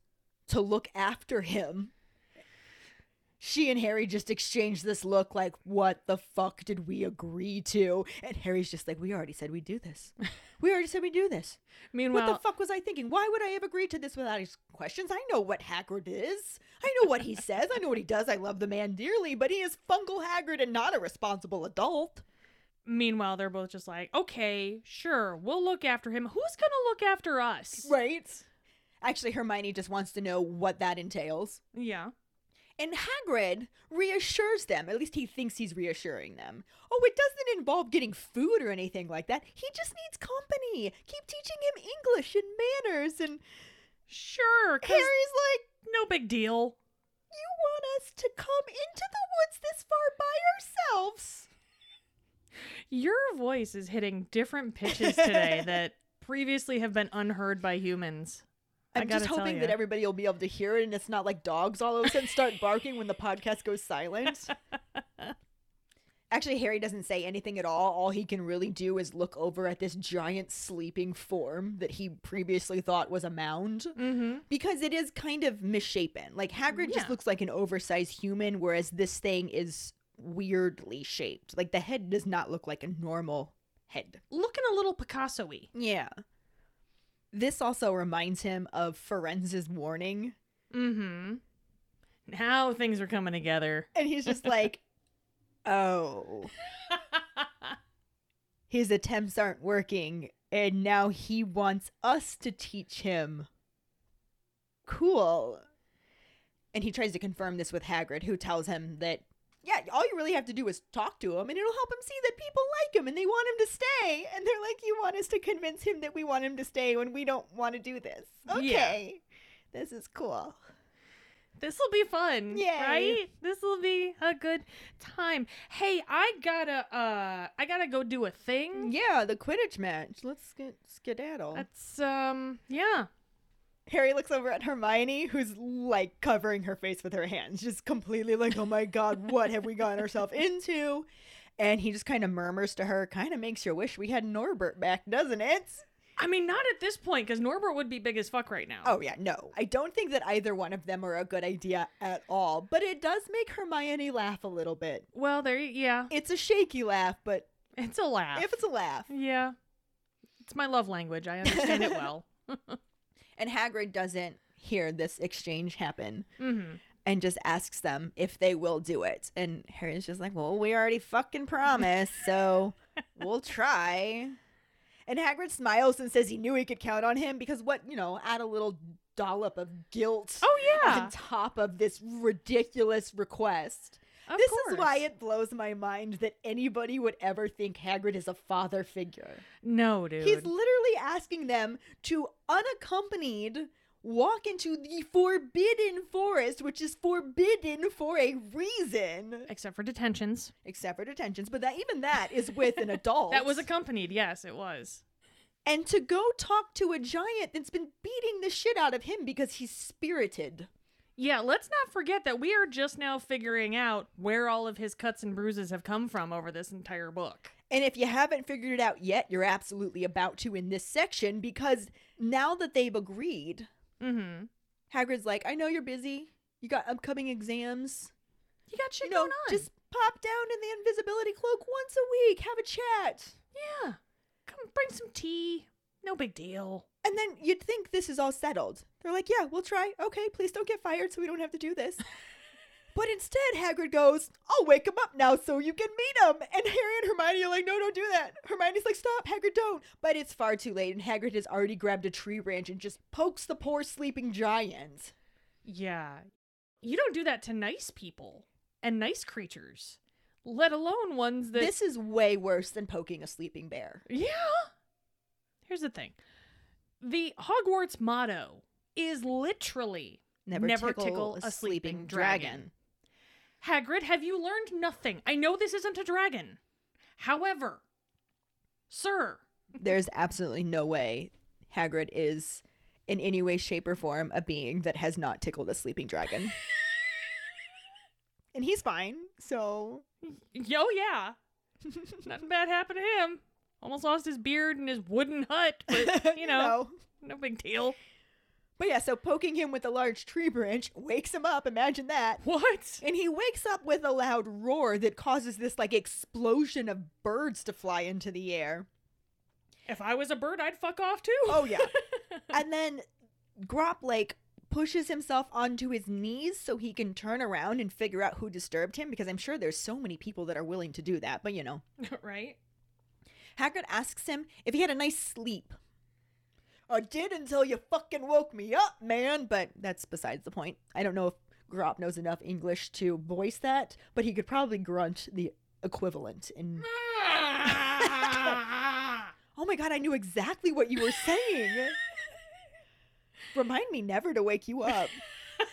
to look after him, she and Harry just exchange this look like, what the fuck did we agree to? And Harry's just like, we already said we'd do this. We already said we'd do this. Meanwhile, what the fuck was I thinking? Why would I have agreed to this without his questions? I know what Hagrid is. I know what he says. I know what he does. I love the man dearly, but he is Fungal Hagrid and not a responsible adult. meanwhile, they're both just like, okay, sure, we'll look after him. Who's gonna look after us? Right? Actually, Hermione just wants to know what that entails. Yeah. And Hagrid reassures them, at least he thinks he's reassuring them. Oh, it doesn't involve getting food or anything like that. He just needs company. Keep teaching him English and manners. And Sure. Harry's like, no big deal. You want us to come into the woods this far by ourselves? Your voice is hitting different pitches today that previously have been unheard by humans. I'm just hoping that everybody will be able to hear it and it's not like dogs all of a sudden start barking when the podcast goes silent. Actually, Harry doesn't say anything at all. All he can really do is look over at this giant sleeping form that he previously thought was a mound. Mm-hmm. Because it is kind of misshapen. Like, Hagrid Yeah. just looks like an oversized human, whereas this thing is weirdly shaped. Like, the head does not look like a normal head. Looking a little Picasso-y. Yeah. This also reminds him of Firenze's warning. Mm-hmm. Now things are coming together. And he's just like, oh, his attempts aren't working. And now he wants us to teach him. Cool. And he tries to confirm this with Hagrid, who tells him that Yeah, all you really have to do is talk to him, and it'll help him see that people like him and they want him to stay. And they're like, "You want us to convince him that we want him to stay when we don't want to do this?" Okay, this is cool. This will be fun. Yay. Right? This will be a good time. Hey, I gotta uh I gotta go do a thing. Yeah, the Quidditch match. Let's get skedaddle. That's um yeah. Harry looks over at Hermione, who's like covering her face with her hands, just completely like, oh my god, what have we gotten ourselves into? And he just kind of murmurs to her, kind of makes you wish we had Norbert back, doesn't it? I mean not at this point, because Norbert would be big as fuck right now. Oh, yeah, no. I don't think that either one of them are a good idea at all, but it does make Hermione laugh a little bit. Well there yeah. It's a shaky laugh, but It's a laugh. if it's a laugh. yeah. It's my love language. I understand it well. And Hagrid doesn't hear this exchange happen. mm-hmm. and just asks them if they will do it. And Harry's just like, well, we already fucking promised, so we'll try. And Hagrid smiles and says he knew he could count on him because what, you know, add a little dollop of guilt Oh yeah. on top of this ridiculous request. Of this course. is why it blows my mind that anybody would ever think Hagrid is a father figure. No, dude. He's literally asking them to unaccompanied walk into the forbidden forest, which is forbidden for a reason. Except for detentions. Except for detentions, but that even that is with an adult. That was accompanied, yes, it was. and to go talk to a giant that's been beating the shit out of him because he's spirited. Yeah, let's not forget that we are just now figuring out where all of his cuts and bruises have come from over this entire book. And if you haven't figured it out yet, you're absolutely about to in this section because now that they've agreed, Mm-hmm. Hagrid's like, I know you're busy. You got upcoming exams. You got shit you know, going on. just pop down in the invisibility cloak once a week, have a chat. yeah. Come bring some tea. No big deal. And then you'd think this is all settled. They're like, yeah, we'll try. Okay, please don't get fired so we don't have to do this. but instead, Hagrid goes, I'll wake him up now so you can meet him. And Harry and Hermione are like, no, don't do that. Hermione's like, stop, Hagrid, don't. But it's far too late, and Hagrid has already grabbed a tree branch and just pokes the poor sleeping giant. Yeah. You don't do that to nice people and nice creatures, let alone ones that. This is way worse than poking a sleeping bear. Yeah. Here's the thing the Hogwarts motto is literally Never, Never tickle, tickle a, sleeping, dragon. Hagrid, have you learned nothing? I know this isn't a dragon. However, sir, There's absolutely no way Hagrid is in any way, shape, or form a being that has not tickled a sleeping dragon. and he's fine, so yo, yeah, nothing bad happened to him. Almost lost his beard and his wooden hut, but you know, no big deal. But yeah, so poking him with a large tree branch wakes him up. Imagine that. What? And he wakes up with a loud roar that causes this like explosion of birds to fly into the air. If I was a bird, I'd fuck off too. Oh yeah. and then Grawp like pushes himself onto his knees so he can turn around and figure out who disturbed him because I'm sure there's so many people that are willing to do that. But you know, right? Hagrid asks him if he had a nice sleep. I did until you fucking woke me up, man. But that's besides the point. I don't know if Grawp knows enough English to voice that, but he could probably grunt the equivalent in. Oh my god, I knew exactly what you were saying. Remind me never to wake you up.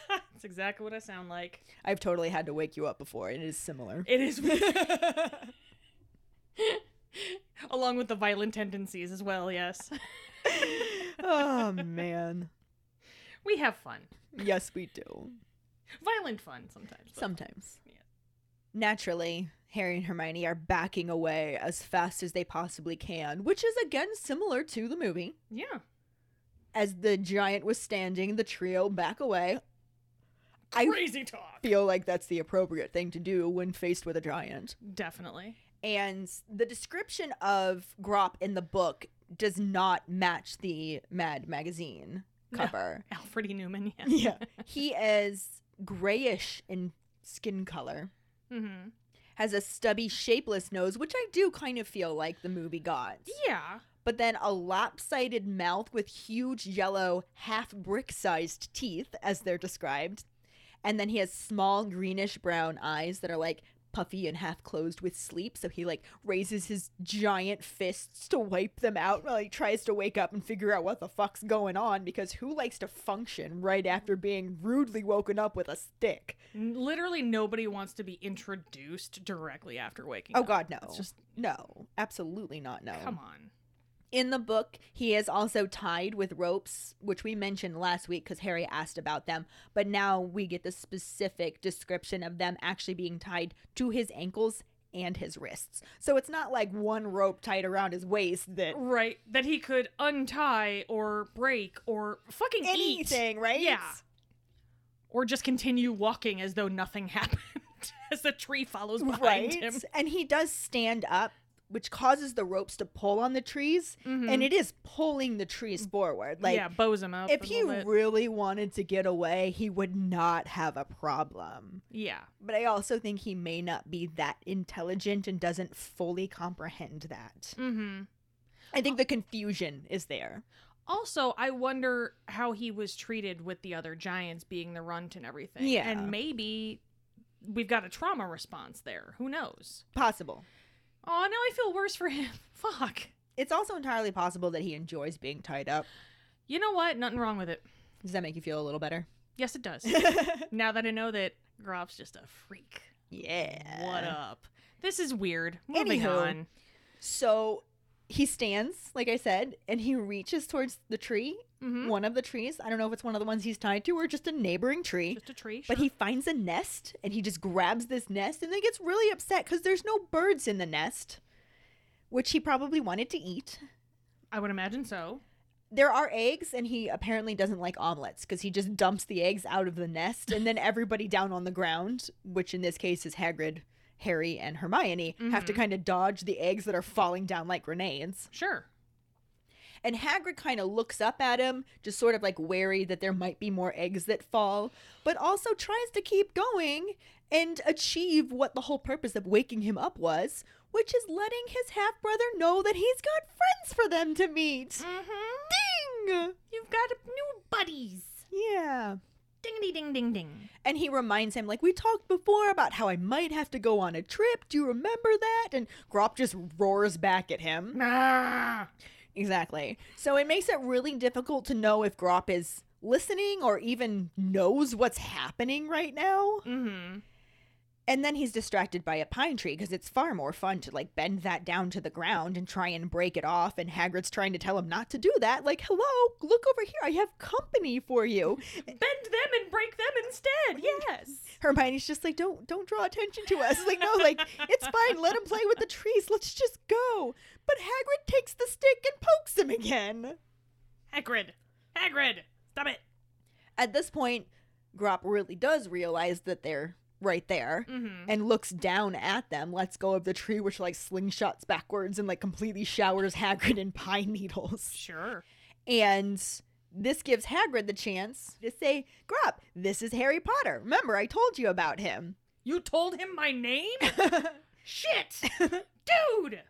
That's exactly what I sound like. I've totally had to wake you up before, and it is similar. It is. Along with the violent tendencies as well, yes. oh man. We have fun. Yes, we do. Violent fun sometimes. but- Sometimes. Yeah. Naturally, Harry and Hermione are backing away as fast as they possibly can, which is again similar to the movie. Yeah. As the giant was standing, the trio back away. I Crazy talk. feel like that's the appropriate thing to do when faced with a giant. Definitely. And the description of Grawp in the book does not match the Mad magazine No. cover. Alfred E. Neuman, yeah. yeah. He is grayish in skin color, Mm-hmm. has a stubby, shapeless nose, which I do kind of feel like the movie got. Yeah. But then a lopsided mouth with huge yellow, half brick sized teeth, as they're described. And then he has small greenish brown eyes that are like puffy and half closed with sleep. So he like raises his giant fists to wipe them out while he tries to wake up and figure out what the fuck's going on because who likes to function right after being rudely woken up with a stick? Literally nobody wants to be introduced directly after waking Oh up. Oh god, no. It's just no, absolutely not no. come on. In the book, he is also tied with ropes, which we mentioned last week because Harry asked about them. But now we get the specific description of them actually being tied to his ankles and his wrists. So it's not like one rope tied around his waist that Right, that he could untie or break or fucking eat. anything, right? Yeah. Or just continue walking as though nothing happened as the tree follows behind Right. him. And he does stand up, which causes the ropes to pull on the trees, and it is pulling the trees forward. Like Mm-hmm. yeah, bows him up. if he really wanted to get away, he would not have a problem. yeah. But I also think he may not be that intelligent and doesn't fully comprehend that. Mm-hmm. I think the confusion is there. Also, I wonder how he was treated with the other giants being the runt and everything. Yeah. And maybe we've got a trauma response there. Who knows? Possible. Oh, now I feel worse for him. Fuck. It's also entirely possible that he enjoys being tied up. You know what? Nothing wrong with it. Does that make you feel a little better? Yes, it does. now that I know that Grawp's just a freak. yeah. What up? This is weird. Moving Anywho. on. So he stands, like I said, and he reaches towards the tree, Mhm. one of the trees. I don't know if it's one of the ones he's tied to or just a neighboring tree. Just a tree. But he finds a nest and he just grabs this nest and then gets really upset because there's no birds in the nest, which he probably wanted to eat. I would imagine so. There are eggs, and he apparently doesn't like omelets because he just dumps the eggs out of the nest, and then everybody down on the ground, which in this case is Hagrid, Harry, and Hermione, have to kind of dodge the eggs that are falling down like grenades. Sure. And Hagrid kind of looks up at him, just sort of like wary that there might be more eggs that fall, but also tries to keep going and achieve what the whole purpose of waking him up was, which is letting his half brother know that he's got friends for them to meet. Mm-hmm. Ding! You've got new buddies. Yeah. Dingity ding ding ding. And he reminds him, like, we talked before about how I might have to go on a trip. Do you remember that? And Grawp just roars back at him. Ah. Exactly. So it makes it really difficult to know if Grawp is listening or even knows what's happening right now. Mm-hmm. And then he's distracted by a pine tree because it's far more fun to like bend that down to the ground and try and break it off. And Hagrid's trying to tell him not to do that. Like, hello, look over here. I have company for you. Bend them and break them instead. Yes. Hermione's just like, don't don't draw attention to us. Like, no, like it's fine. Let him play with the trees. Let's just go. But Hagrid takes the stick and pokes him again. Hagrid. Hagrid. Stop it. At this point, Grawp really does realize that they're right there Mm-hmm. and looks down at them, lets go of the tree, which like slingshots backwards and like completely showers Hagrid in pine needles. Sure. And this gives Hagrid the chance to say, Grawp, this is Harry Potter. Remember, I told you about him. You told him my name? Shit. Dude.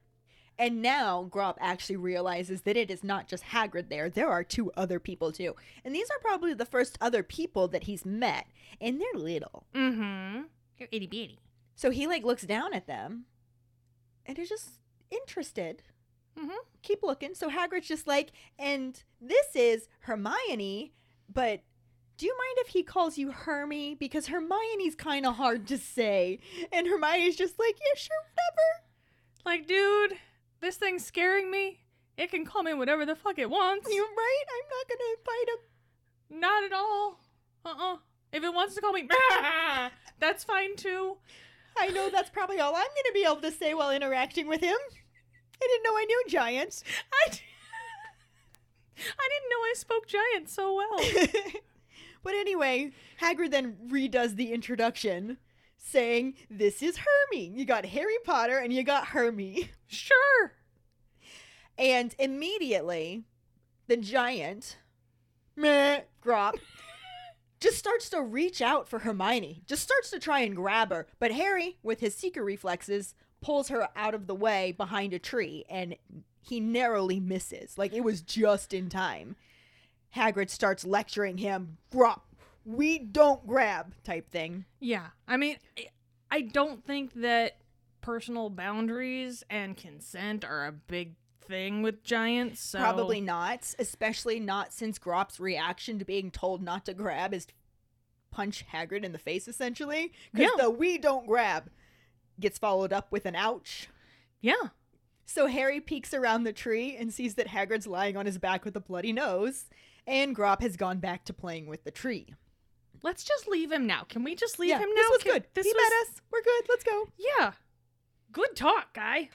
And now Grawp actually realizes that it is not just Hagrid there. There are two other people too. And these are probably the first other people that he's met. And they're little. Mm-hmm. They're itty bitty. So he like looks down at them and is just interested. Mm-hmm. Keep looking. So Hagrid's just like, and this is Hermione, but do you mind if he calls you Hermy? Because Hermione's kind of hard to say. And Hermione's just like, yeah, sure, whatever. Like, dude, this thing's scaring me. It can call me whatever the fuck it wants. You're right. I'm not to fight him. Not at all. Uh-uh. If it wants to call me, that's fine too. I know that's probably all I'm to be able to say while interacting with him. I didn't know I knew giants. I, d- I didn't know I spoke giant so well. but anyway, Hagrid then redoes the introduction, saying, This is Hermy. You got Harry Potter and you got Hermy. sure. And immediately, the giant, meh, Grawp, just starts to reach out for Hermione, just starts to try and grab her. But Harry, with his seeker reflexes, pulls her out of the way behind a tree and he narrowly misses. Like it was just in time. Hagrid starts lecturing him, Grawp, we don't grab type thing. Yeah. I mean, I don't think that personal boundaries and consent are a big thing with giants. So Probably not, especially not since Grawp's reaction to being told not to grab is to punch Hagrid in the face, essentially. Because Yeah. the we don't grab gets followed up with an ouch. Yeah. So Harry peeks around the tree and sees that Hagrid's lying on his back with a bloody nose, and Grop has gone back to playing with the tree. Let's just leave him now. Can we just leave yeah, him now? this was Can- good. This he was met us. We're good. Let's go. Yeah. Good talk, guy.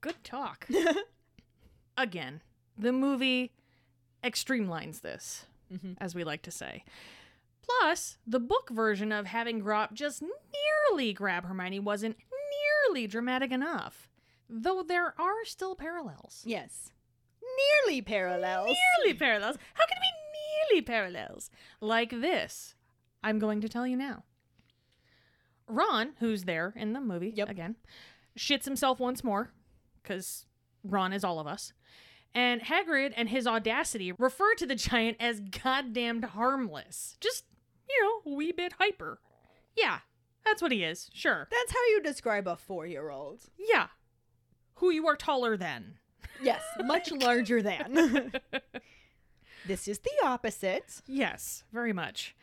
Good talk. Again, the movie extremely-lines this, Mhm. as we like to say. Plus, the book version of having Grawp just nearly grab Hermione wasn't nearly dramatic enough. Though there are still parallels. Yes. Nearly parallels. Nearly parallels. How can it be nearly parallels? Like this. I'm going to tell you now. Ron, who's there in the movie Yep. again, shits himself once more, because Ron is all of us. And Hagrid and his audacity refer to the giant as goddamned harmless. Just, you know, wee bit hyper. Yeah, that's what he is, sure. That's how you describe a four year old. Yeah. Who you are taller than. Yes, much larger than. this is the opposite. Yes, very much.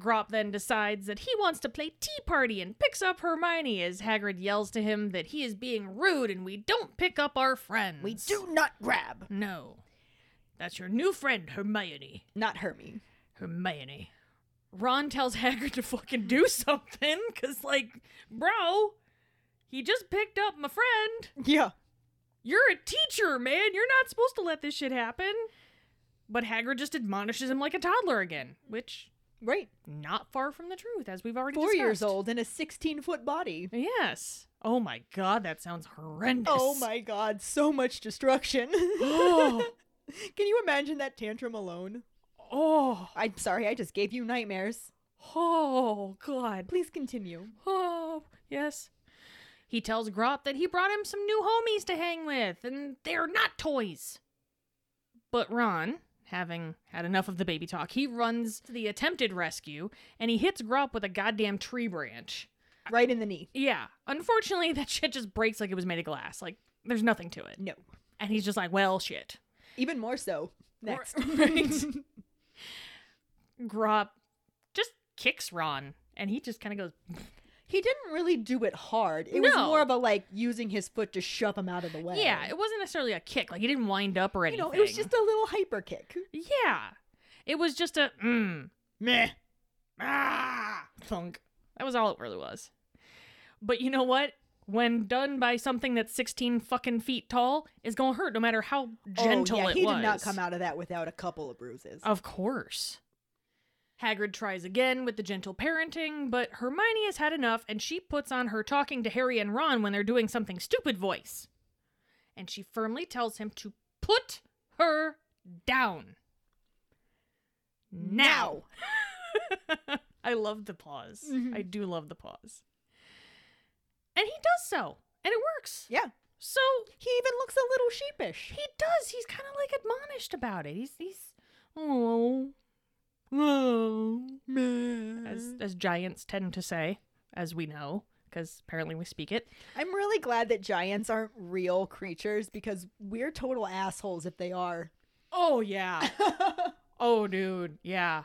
Grawp then decides that he wants to play Tea Party and picks up Hermione as Hagrid yells to him that he is being rude and we don't pick up our friends. We do not grab. No. That's your new friend, Hermione. Not Hermie. Hermione. Ron tells Hagrid to fucking do something, because, like, bro, he just picked up my friend. Yeah. You're a teacher, man. You're not supposed to let this shit happen. But Hagrid just admonishes him like a toddler again, which Right. not far from the truth, as we've already Four years old and a 16 foot body. Yes. Oh my god, that sounds horrendous. Oh my god, so much destruction. Oh. Can you imagine that tantrum alone? Oh. I'm sorry, I just gave you nightmares. Oh god. Please continue. Oh, yes. He tells Grawp that he brought him some new homies to hang with, and they're not toys. But Ron, having had enough of the baby talk, he runs to the attempted rescue and he hits Grawp with a goddamn tree branch. Right in the knee. Yeah. Unfortunately, that shit just breaks like it was made of glass. Like, there's nothing to it. No. And he's just like, well, shit. Even more so. Next. Right. Grawp just kicks Ron, and he just kind of goes, he didn't really do it hard. It was more of a like using his foot to shove him out of the way. yeah, it wasn't necessarily a kick. Like, he didn't wind up or You anything. know, it was just a little hyper kick. Yeah. It was just a, mm, Meh. ah, thunk. That was all it really was. But you know what? When done by something that's 16 fucking feet tall, is gonna hurt no matter how gentle oh, yeah, it he did not come out of that without a couple of bruises. Of course. Hagrid tries again with the gentle parenting, but Hermione has had enough and she puts on her talking to Harry and Ron when they're doing something stupid voice. And she firmly tells him to put her down. Now. I love the pause. Mhm. I do love the pause. And he does so, and it works. Yeah. So He even looks a little sheepish. he does. He's kind of like admonished about it. He's he's oh oh as as giants tend to say, as we know, because apparently we speak it. I'm really glad that giants aren't real creatures because we're total assholes if they are. Oh yeah. oh dude, yeah.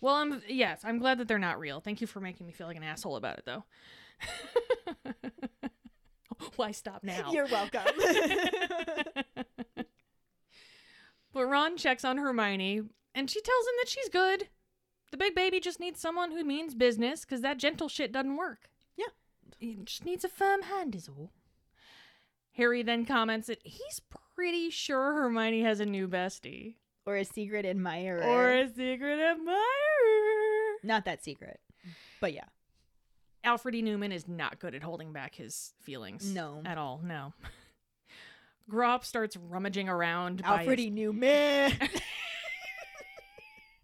Well, I'm yes, I'm glad that they're not real. Thank you for making me feel like an asshole about it, though. Why stop now? You're welcome. But Ron checks on Hermione, and she tells him that she's good. The big baby just needs someone who means business, because that gentle shit doesn't work. Yeah. He just needs a firm hand, is all. Harry then comments that he's pretty sure Hermione has a new bestie. or a secret admirer. Or a secret admirer. not that secret. But yeah. Alfred E. Neuman is not good at holding back his feelings. No. At all, no. Grawp starts rummaging around. Alfred his- E. knew meh.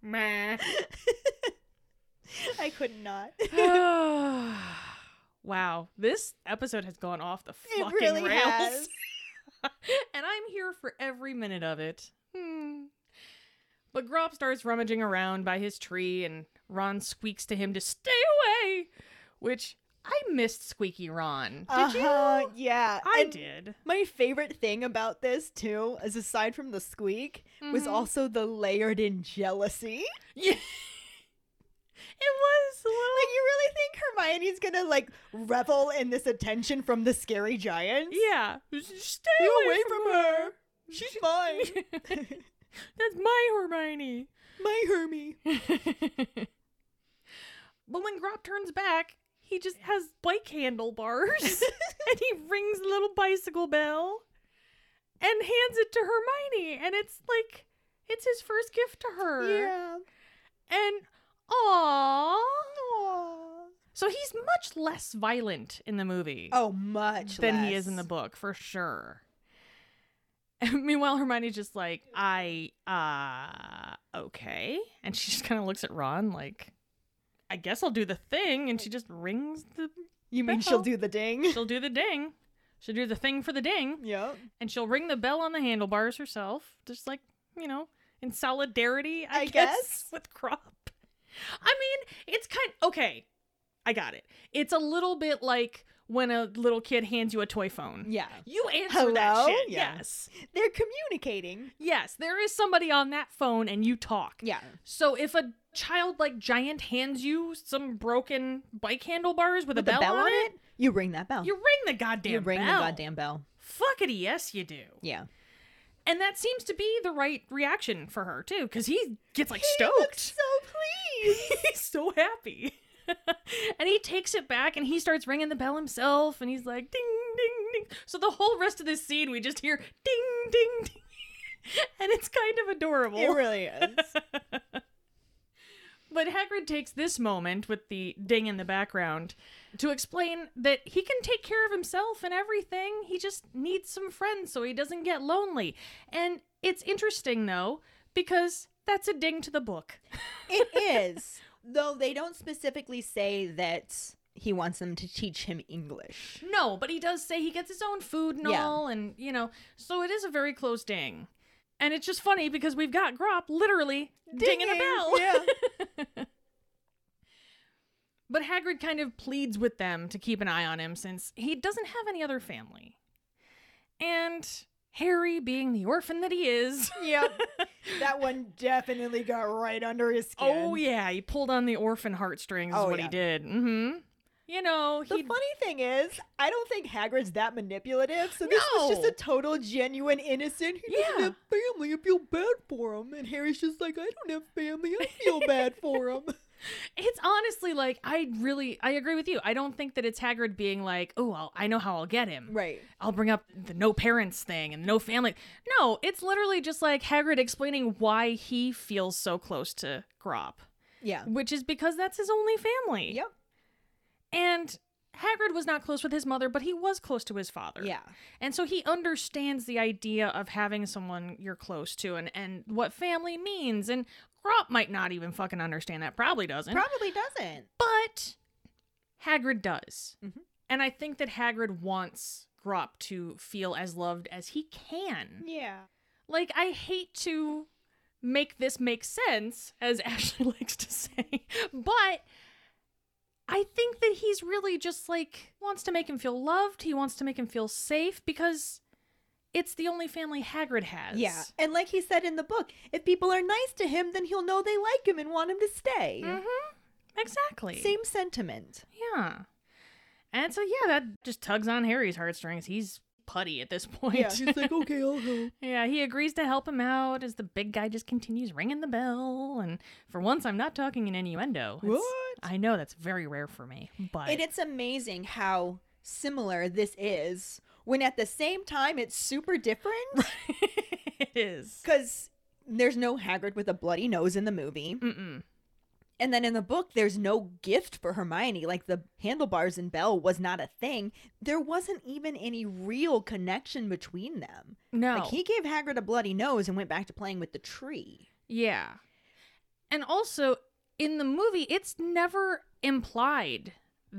Meh. I could not. wow, this episode has gone off the fucking really rails. and I'm here for every minute of it. Hmm. But Grawp starts rummaging around by his tree, and Ron squeaks to him to stay away, which I missed Squeaky Ron. Did Uh-huh, you? Yeah. I and did. My favorite thing about this too, is aside from the squeak, was Mhm. also the layered in jealousy. Yeah. it was a little. Like you really think Hermione's gonna like revel in this attention from the scary giants? Yeah. Stay Stay away, from, her. She's mine. That's my Hermione. My Hermie. but when Grawp turns back, he just has bike handlebars and he rings a little bicycle bell and hands it to Hermione. And it's like, it's his first gift to her. Yeah. And, aww. Aw. So he's much less violent in the movie Oh, much than he is in the book, for sure. Meanwhile, Hermione's just like, I, uh, okay. And she just kind of looks at Ron like, I guess I'll do the thing. And she just rings the, You mean bell. she'll do the ding? she'll do the ding. She'll do the thing for the ding. Yep. And she'll ring the bell on the handlebars herself. Just like, you know, in solidarity, I, I guess, guess. with Grawp. I mean, it's kind okay. I got it. It's a little bit like when a little kid hands you a toy phone. Yeah. You answer that shit. Yeah. Yes. They're communicating. Yes, there is somebody on that phone and you talk. Yeah. So if a child like giant hands you some broken bike handlebars with, With a bell, bell on it, you ring that bell. you ring the goddamn bell. you ring bell. the goddamn bell. Fuckity yes, you do. Yeah. And that seems to be the right reaction for her too, because he gets like He stoked. looks so pleased. he's so happy. and he takes it back and he starts ringing the bell himself and he's like ding ding ding. So the whole rest of this scene we just hear ding ding ding. and it's kind of adorable. it really is. But Hagrid takes this moment with the ding in the background to explain that he can take care of himself and everything. He just needs some friends so he doesn't get lonely. And it's interesting though, because that's a ding to the book. it is. Though they don't specifically say that he wants them to teach him English. No, but he does say he gets his own food and Yeah. all, and you know, so it is a very close ding. And it's just funny because we've got Grawp literally dinging, a Dinging, bell. yeah. but Hagrid kind of pleads with them to keep an eye on him since he doesn't have any other family. And Harry, being the orphan that he is, Yep. that one definitely got right under his skin. oh yeah, he pulled on the orphan heartstrings. is Oh, what yeah. he did. Mm-hmm. You know, The funny thing is, I don't think Hagrid's that manipulative. So this was just a total, genuine, innocent. He doesn't have family. I feel bad for him. And Harry's just like, I don't have family. I feel bad for him. It's honestly like I really I agree with you. I don't think that it's Hagrid being like, "Oh, I'll, I know how I'll get him. Right. I'll bring up the no parents thing and no family." No, it's literally just like Hagrid explaining why he feels so close to Grawp, Yeah. which is because that's his only family. Yep. And Hagrid was not close with his mother, but he was close to his father. Yeah. And so he understands the idea of having someone you're close to and, and what family means. And Grawp might not even fucking understand that. Probably doesn't. Probably doesn't. But Hagrid does. Mhm. And I think that Hagrid wants Grawp to feel as loved as he can. Yeah. Like, I hate to make this make sense, as Ashley likes to say, but I think that he's really just like wants to make him feel loved. He wants to make him feel safe because it's the only family Hagrid has. Yeah. And like he said in the book, if people are nice to him, then he'll know they like him and want him to stay. Mm-hmm. Exactly. Same sentiment. Yeah. And so yeah, that just tugs on Harry's heartstrings. He's putty at this point. Yeah. He's like, okay, I'll help. yeah, he agrees to help him out as the big guy just continues ringing the bell. And for once, I'm not talking in innuendo. It's- What? I know that's very rare for me, but And it's amazing how similar this is when at the same time it's super different. it is. Because there's no Hagrid with a bloody nose in the movie. Mm-mm. And then in the book, there's no gift for Hermione. Like the handlebars and bell was not a thing. There wasn't even any real connection between them. No. Like he gave Hagrid a bloody nose and went back to playing with the tree. Yeah. And also, in the movie, it's never implied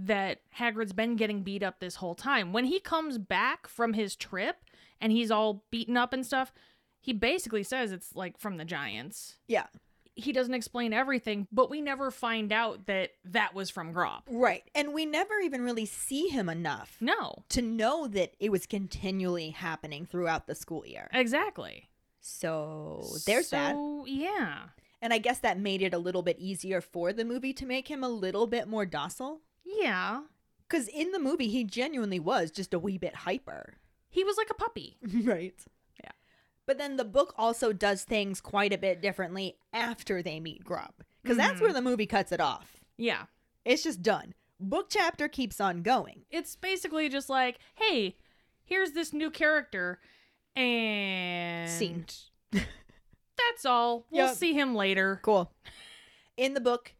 that Hagrid's been getting beat up this whole time. When he comes back from his trip and he's all beaten up and stuff, he basically says it's like from the giants. Yeah. he doesn't explain everything, but we never find out that that was from Grawp. Right. And we never even really see him enough No, to know that it was continually happening throughout the school year. exactly. So there's that. Yeah. And I guess that made it a little bit easier for the movie to make him a little bit more docile. Yeah. Because in the movie, he genuinely was just a wee bit hyper. He was like a puppy. right. Yeah. But then the book also does things quite a bit differently after they meet Grawp. Because that's mm-hmm. where the movie cuts it off. Yeah. It's just done. Book chapter keeps on going. It's basically just like, hey, here's this new character, and Scene. That's all. We'll Yep. see him later. Cool. In the book,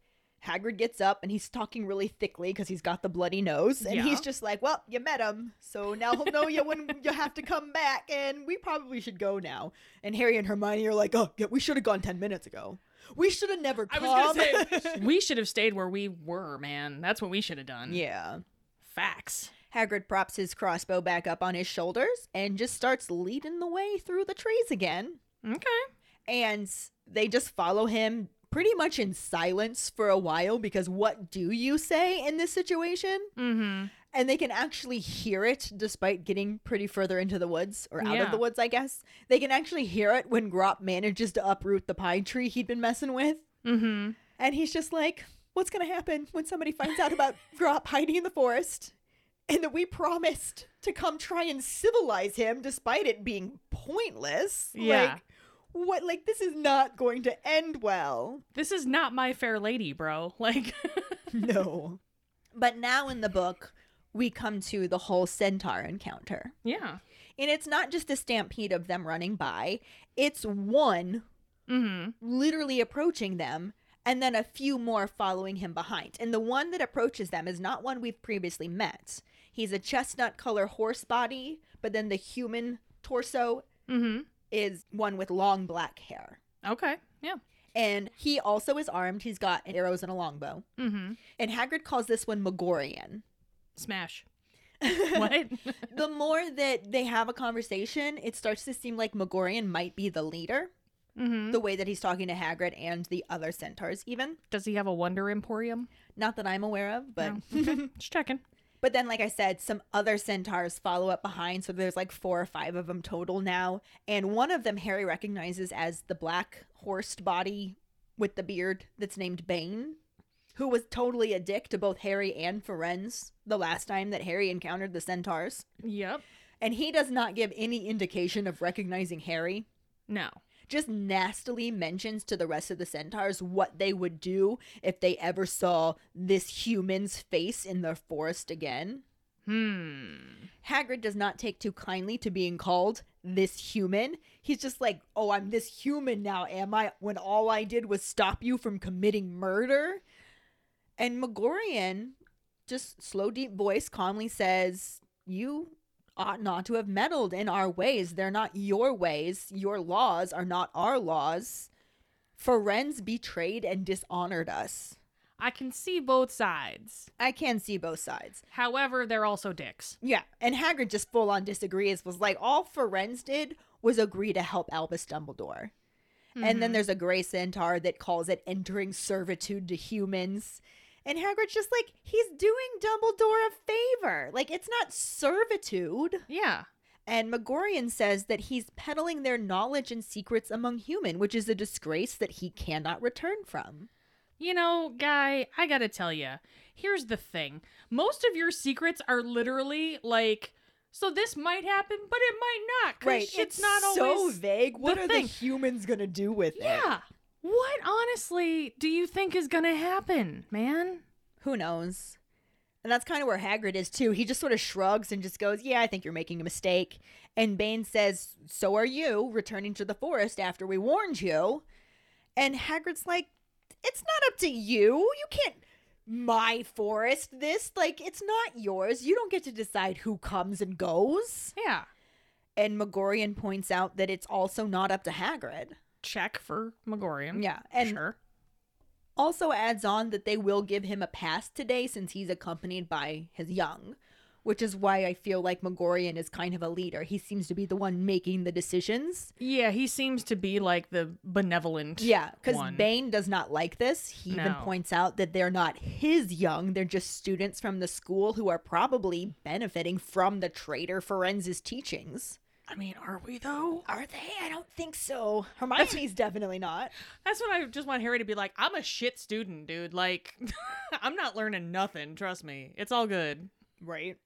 Hagrid gets up and he's talking really thickly because he's got the bloody nose. And Yeah. he's just like, Well, you met him. So now he'll know you when you have to come back. And we probably should go now. And Harry and Hermione are like, Oh, yeah, we should have gone 10 minutes ago. We should have never I come. was gonna say we should have stayed where we were, man. That's what we should have done. yeah. Facts. Hagrid props his crossbow back up on his shoulders and just starts leading the way through the trees again. Okay. and they just follow him pretty much in silence for a while because what do you say in this situation? Mm-hmm. And they can actually hear it despite getting pretty further into the woods or out Yeah. of the woods, I guess. They can actually hear it when Grawp manages to uproot the pine tree he'd been messing with. Mm-hmm. And he's just like, what's going to happen when somebody finds out about Grawp hiding in the forest? And that we promised to come try and civilize him despite it being pointless. Yeah. Like, what, like, this is not going to end well. This is not my fair lady, bro. Like No. But now in the book, we come to the whole centaur encounter. Yeah. And it's not just a stampede of them running by, it's one Mm-hmm. literally approaching them and then a few more following him behind. And the one that approaches them is not one we've previously met. He's a chestnut color horse body, but then the human torso Mm-hmm. Is one with long black hair. Okay. Yeah. And he also is armed. He's got arrows and a longbow. Mm-hmm. And Hagrid calls this one Magorian. Smash. what? the more that they have a conversation, it starts to seem like Magorian might be the leader. mm-hmm. The way that he's talking to Hagrid and the other centaurs, even. Does he have a Wonder Emporium? Not that I'm aware of, but. No. Okay. Just checking. But then, like I said, some other centaurs follow up behind. So there's like four or five of them total now. And one of them Harry recognizes as the black horsed body with the beard that's named Bane, who was totally a dick to both Harry and Firenze the last time that Harry encountered the centaurs. Yep. And he does not give any indication of recognizing Harry. No. Just nastily mentions to the rest of the centaurs what they would do if they ever saw this human's face in the forest again. Hmm. Hagrid does not take too kindly to being called this human. He's just like, oh, I'm this human now, am I? When all I did was stop you from committing murder. And Magorian, just slow, deep voice, calmly says, You ought not to have meddled in our ways. They're not your ways. Your laws are not our laws. Firenze betrayed and dishonored us. I can see both sides. I can see both sides. However, they're also dicks. Yeah, and Hagrid just full on disagrees. Was like, all Firenze did was agree to help Albus Dumbledore. And then mm-hmm. there's a Grey Centaur that calls it entering servitude to humans. And Hagrid's just like, he's doing Dumbledore a favor. Like, it's not servitude. Yeah. And Magorian says that he's peddling their knowledge and secrets among human, which is a disgrace that he cannot return from. You know, guy, I gotta tell you, here's the thing. Most of your secrets are literally like, so this might happen, but it might not. Right. It's not so always. vague. What the are thing. the humans to do with it? Yeah. What honestly do you think is gonna happen, man? Who knows? And that's kind of where Hagrid is too. He just sort of shrugs and just goes, "Yeah, I think you're making a mistake." And Bane says, "So are you, returning to the forest after we warned you." And Hagrid's like, "It's not up to you. You can't my forest this. Like it's not yours. You don't get to decide who comes and goes." Yeah. And Magorian points out that it's also not up to Hagrid. Check for Magorian. Yeah, and sure. also adds on that they will give him a pass today since he's accompanied by his young, which is why I feel like Magorian is kind of a leader. He seems to be the one making the decisions. Yeah, he seems to be like the benevolent. Yeah, because. Bane does not like this. He even points out that they're not his young, they're just students from the school who are probably benefiting from the traitor Firenze's teachings. I mean, are we though? Are they? I don't think so. Hermione's definitely not. That's when I just want Harry to be like, I'm a shit student, dude. Like, I'm not learning nothing. Trust me. It's all good. Right.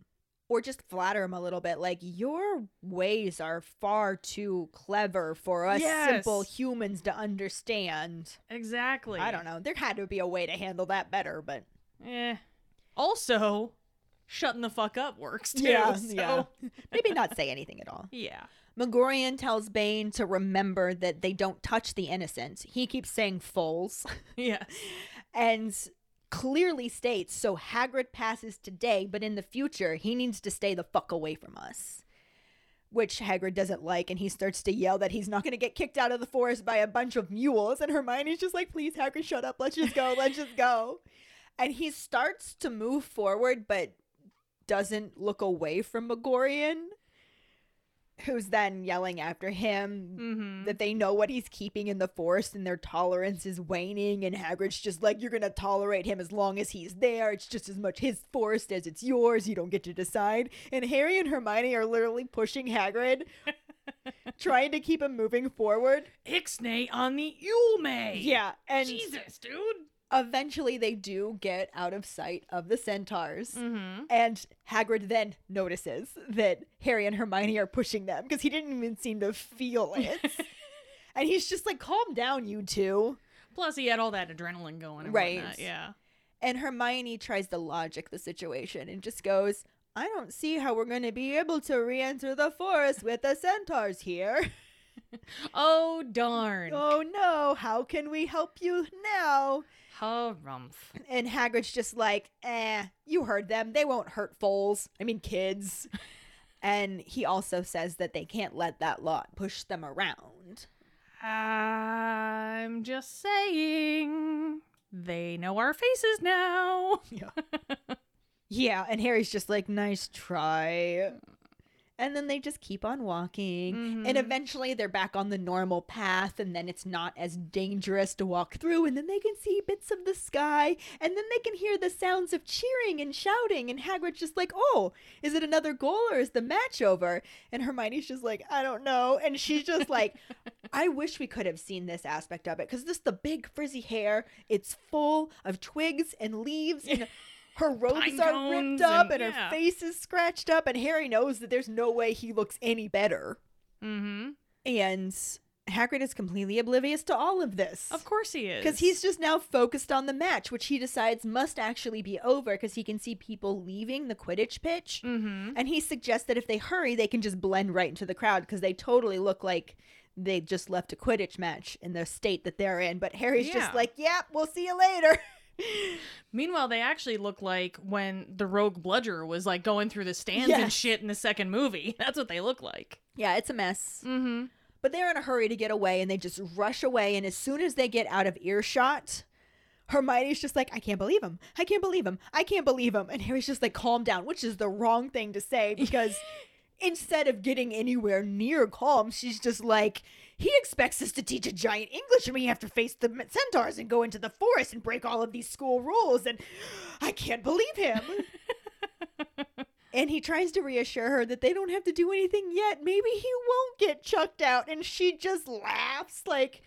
Or just flatter him a little bit. Like, your ways are far too clever for us Yes. simple humans to understand. Exactly. I don't know. There had to be a way to handle that better, but Eh. Also, shutting the fuck up works too. Yeah, so- yeah. maybe not say anything at all. yeah. Magorian tells Bane to remember that they don't touch the innocent. He keeps saying foals Yeah. and clearly states so Hagrid passes today, but in the future, he needs to stay the fuck away from us. Which Hagrid doesn't like, and he starts to yell that he's not going to get kicked out of the forest by a bunch of mules. And Hermione's just like, please, Hagrid, shut up. Let's just go. Let's just go. And he starts to move forward, but doesn't look away from Magorian, who's then yelling after him Mm-hmm. that they know what he's keeping in the forest and their tolerance is waning. And Hagrid's just like, you're going to tolerate him as long as he's there. It's just as much his forest as it's yours. You don't get to decide. And Harry and Hermione are literally pushing Hagrid, trying to keep him moving forward. Ixnay on the Ulme. Yeah. And Jesus, dude. Eventually they do get out of sight of the centaurs. Mm-hmm. And Hagrid then notices that Harry and Hermione are pushing them because he didn't even seem to feel it. and he's just like, calm down, you two. Plus, he had all that adrenaline going. And Right. whatnot, Yeah. And Hermione tries to logic the situation and just goes, I don't see how we're going to be able to re enter the forest with the centaurs here. Oh darn. oh no, how can we help you now? Harumph. And Hagrid's just like, eh, you heard them. They won't hurt foals. I mean, kids. and he also says that they can't let that lot push them around. I'm just saying. They know our faces now. Yeah, and Harry's just like, nice try. And then they just keep on walking. And Mhm. eventually they're back on the normal path. And then it's not as dangerous to walk through. And then they can see bits of the sky. And then they can hear the sounds of cheering and shouting. And Hagrid's just like, oh, is it another goal or is the match over? And Hermione's just like, I don't know. And she's just like, I wish we could have seen this aspect of it. Because this, the big frizzy hair, it's full of twigs and leaves. And her robes are ripped up and- and, yeah. her face is scratched up. And Harry knows that there's no way he looks any better. Mm-hmm. And Hagrid is completely oblivious to all of this. Of course he is. Because he's just now focused on the match, which he decides must actually be over because he can see people leaving the Quidditch pitch. Mm-hmm. And he suggests that if they hurry, they can just blend right into the crowd because they totally look like they just left a Quidditch match in the state that they're in. But Harry's Yeah. just like, yep, we'll see you later. Meanwhile, they actually look like when the rogue bludger was like going through the stands and shit in the second movie. That's what they look like. yeah, it's a mess. Mm-hmm. But they're in a hurry to get away and they just rush away. And as soon as they get out of earshot, Hermione's just like, I can't believe him. I can't believe him. I can't believe him. And Harry's just like, calm down, which is the wrong thing to say because instead of getting anywhere near calm, she's just like, he expects us to teach a giant English and we have to face the centaurs and go into the forest and break all of these school rules. And I can't believe him. And he tries to reassure her that they don't have to do anything yet. Maybe he won't get chucked out. And she just laughs like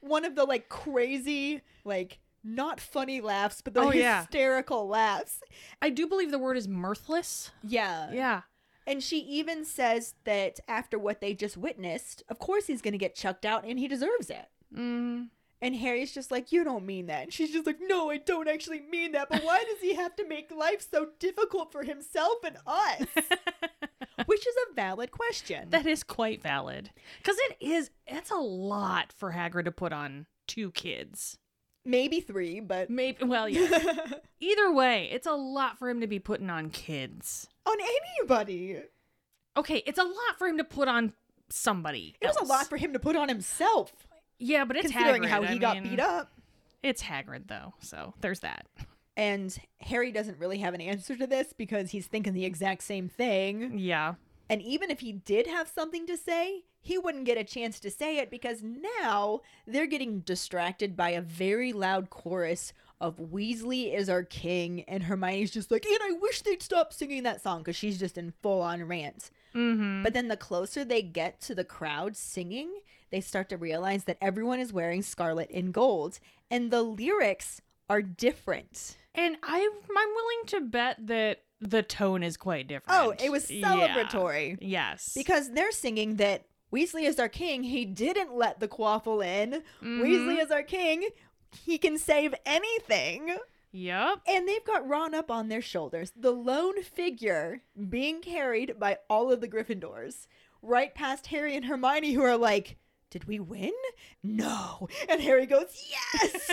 one of the like crazy, like not funny laughs, but the Oh, yeah. hysterical laughs. I do believe the word is mirthless. Yeah. Yeah. And she even says that after what they just witnessed, of course he's going to get chucked out and he deserves it. Mm. And Harry's just like, You don't mean that. And she's just like, No, I don't actually mean that. But why does he have to make life so difficult for himself and us? Which is a valid question. That is quite valid. Because it is, it's a lot for Hagrid to put on two kids. Maybe three, but Maybe, well, yeah. Either way, it's a lot for him to be putting on kids. on anybody. Okay, it's a lot for him to put on somebody. It was a lot for him to put on himself, Yeah, but it's considering Hagrid. how he I got mean, beat up. It's Hagrid, though, so there's that. And Harry doesn't really have an answer to this because he's thinking the exact same thing. Yeah. And even if he did have something to say, he wouldn't get a chance to say it because now they're getting distracted by a very loud chorus of Weasley is our king. And Hermione's just like, and I wish they'd stop singing that song because she's just in full on rant. Mm-hmm. But then the closer they get to the crowd singing, they start to realize that everyone is wearing scarlet and gold. And the lyrics are different. And I, I'm willing to bet that the tone is quite different. Oh, it was Yeah. celebratory. Yes. Because they're singing that Weasley is our king. He didn't let the quaffle in. Mhm. Weasley is our king. He can save anything. Yep. And they've got Ron up on their shoulders, the lone figure being carried by all of the Gryffindors, right past Harry and Hermione, who are like, Did we win? No. And Harry goes, Yes!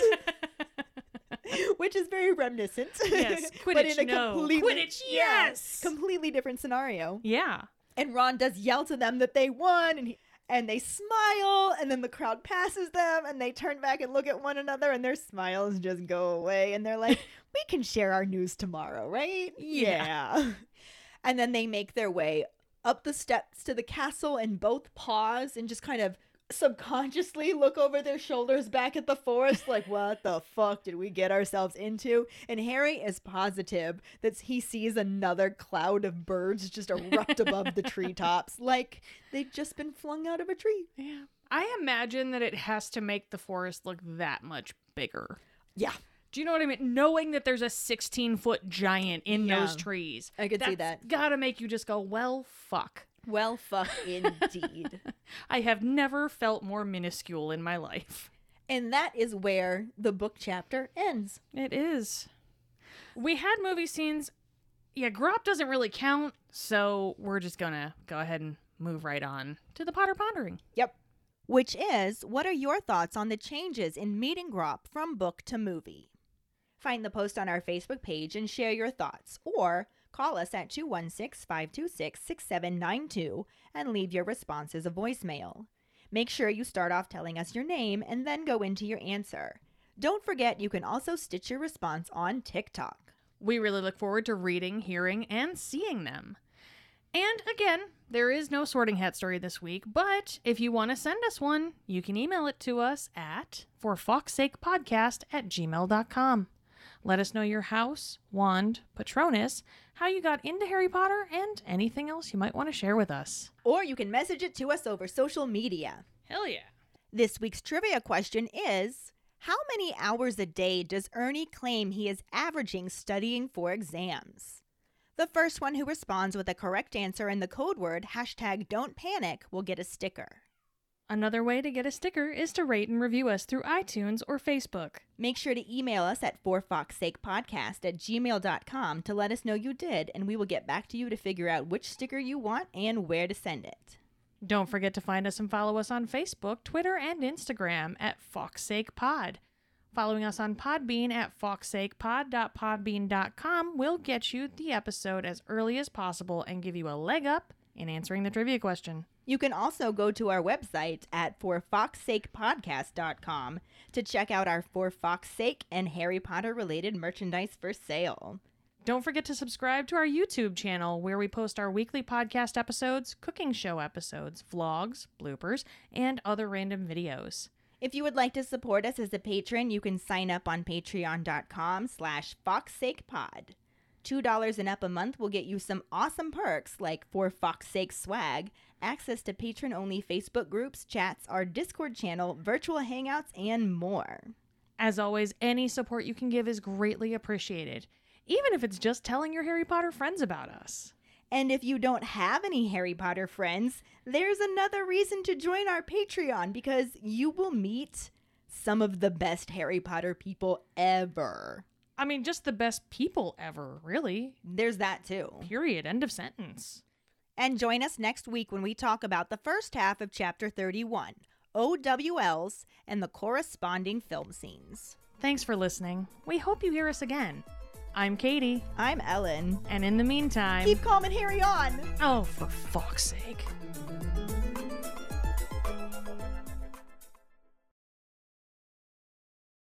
Which is very reminiscent. Yes. but Quidditch, in a no. completely, Quidditch, yeah, yes. completely different scenario. Yeah. And Ron does yell to them that they won, and he, and they smile, and then the crowd passes them, and they turn back and look at one another, and their smiles just go away, and they're like, "We can share our news tomorrow, right?" Yeah. and then they make their way up the steps to the castle, and both pause and just kind of subconsciously look over their shoulders back at the forest like what the fuck did we get ourselves into and harry is positive that he sees another cloud of birds just erupt above the treetops like they've just been flung out of a tree Yeah. I imagine that it has to make the forest look that much bigger. yeah Do you know what I mean? Knowing that there's a 16 foot giant in those trees. I could see that. Gotta make you just go, well, fuck. Well fuck indeed I have never felt more minuscule in my life. and that is where the book chapter ends It is. We had movie scenes. Yeah, Grawp doesn't really count, so we're just gonna go ahead and move right on to the Potter Pondering. Yep. Which is, what are your thoughts on the changes in Meeting Grawp from book to movie? Find the post on our Facebook page and share your thoughts, or call us at 216 526 6792 and leave your response as a voicemail. Make sure you start off telling us your name and then go into your answer. Don't forget you can also stitch your response on TikTok. We really look forward to reading, hearing, and seeing them. And again, there is no sorting hat story this week, but if you want to send us one, you can email it to us at forfawkessakepodcast at gmail.com. Let us know your house, wand, patronus, how you got into Harry Potter, and anything else you might want to share with us. Or you can message it to us over social media. Hell yeah. This week's trivia question is How many hours a day does Ernie claim he is averaging studying for exams? The first one who responds with a correct answer and the code word hashtag don't panic will get a sticker. Another way to get a sticker is to rate and review us through iTunes or Facebook. Make sure to email us at forfawkessakepodcast at gmail.com to let us know you did, and we will get back to you to figure out which sticker you want and where to send it. Don't forget to find us and follow us on Facebook, Twitter, and Instagram at FawkesSakePod. Following us on Podbean at fawkessakepod.podbean.com will get you the episode as early as possible and give you a leg up in answering the trivia question. You can also go to our website at forfawkessakepodcast.com to check out our For Fawkes Sake and Harry Potter related merchandise for sale. Don't forget to subscribe to our YouTube channel where we post our weekly podcast episodes, cooking show episodes, vlogs, bloopers, and other random videos. If you would like to support us as a patron, you can sign up on patreon.com slash fawkessakepod. $2 and up a month will get you some awesome perks like For Fawkes Sake swag, access to patron-only Facebook groups, chats, our Discord channel, virtual hangouts, and more. As always, any support you can give is greatly appreciated, even if it's just telling your Harry Potter friends about us. And if you don't have any Harry Potter friends, there's another reason to join our Patreon because you will meet some of the best Harry Potter people ever. I mean, just the best people ever, really. There's that too. Period. End of sentence. And join us next week when we talk about the first half of Chapter 31 OWLs and the corresponding film scenes. Thanks for listening. We hope you hear us again. I'm Keighty, I'm Ellen. and in the meantime, Keep calm and Harry on! oh, for fuck's sake.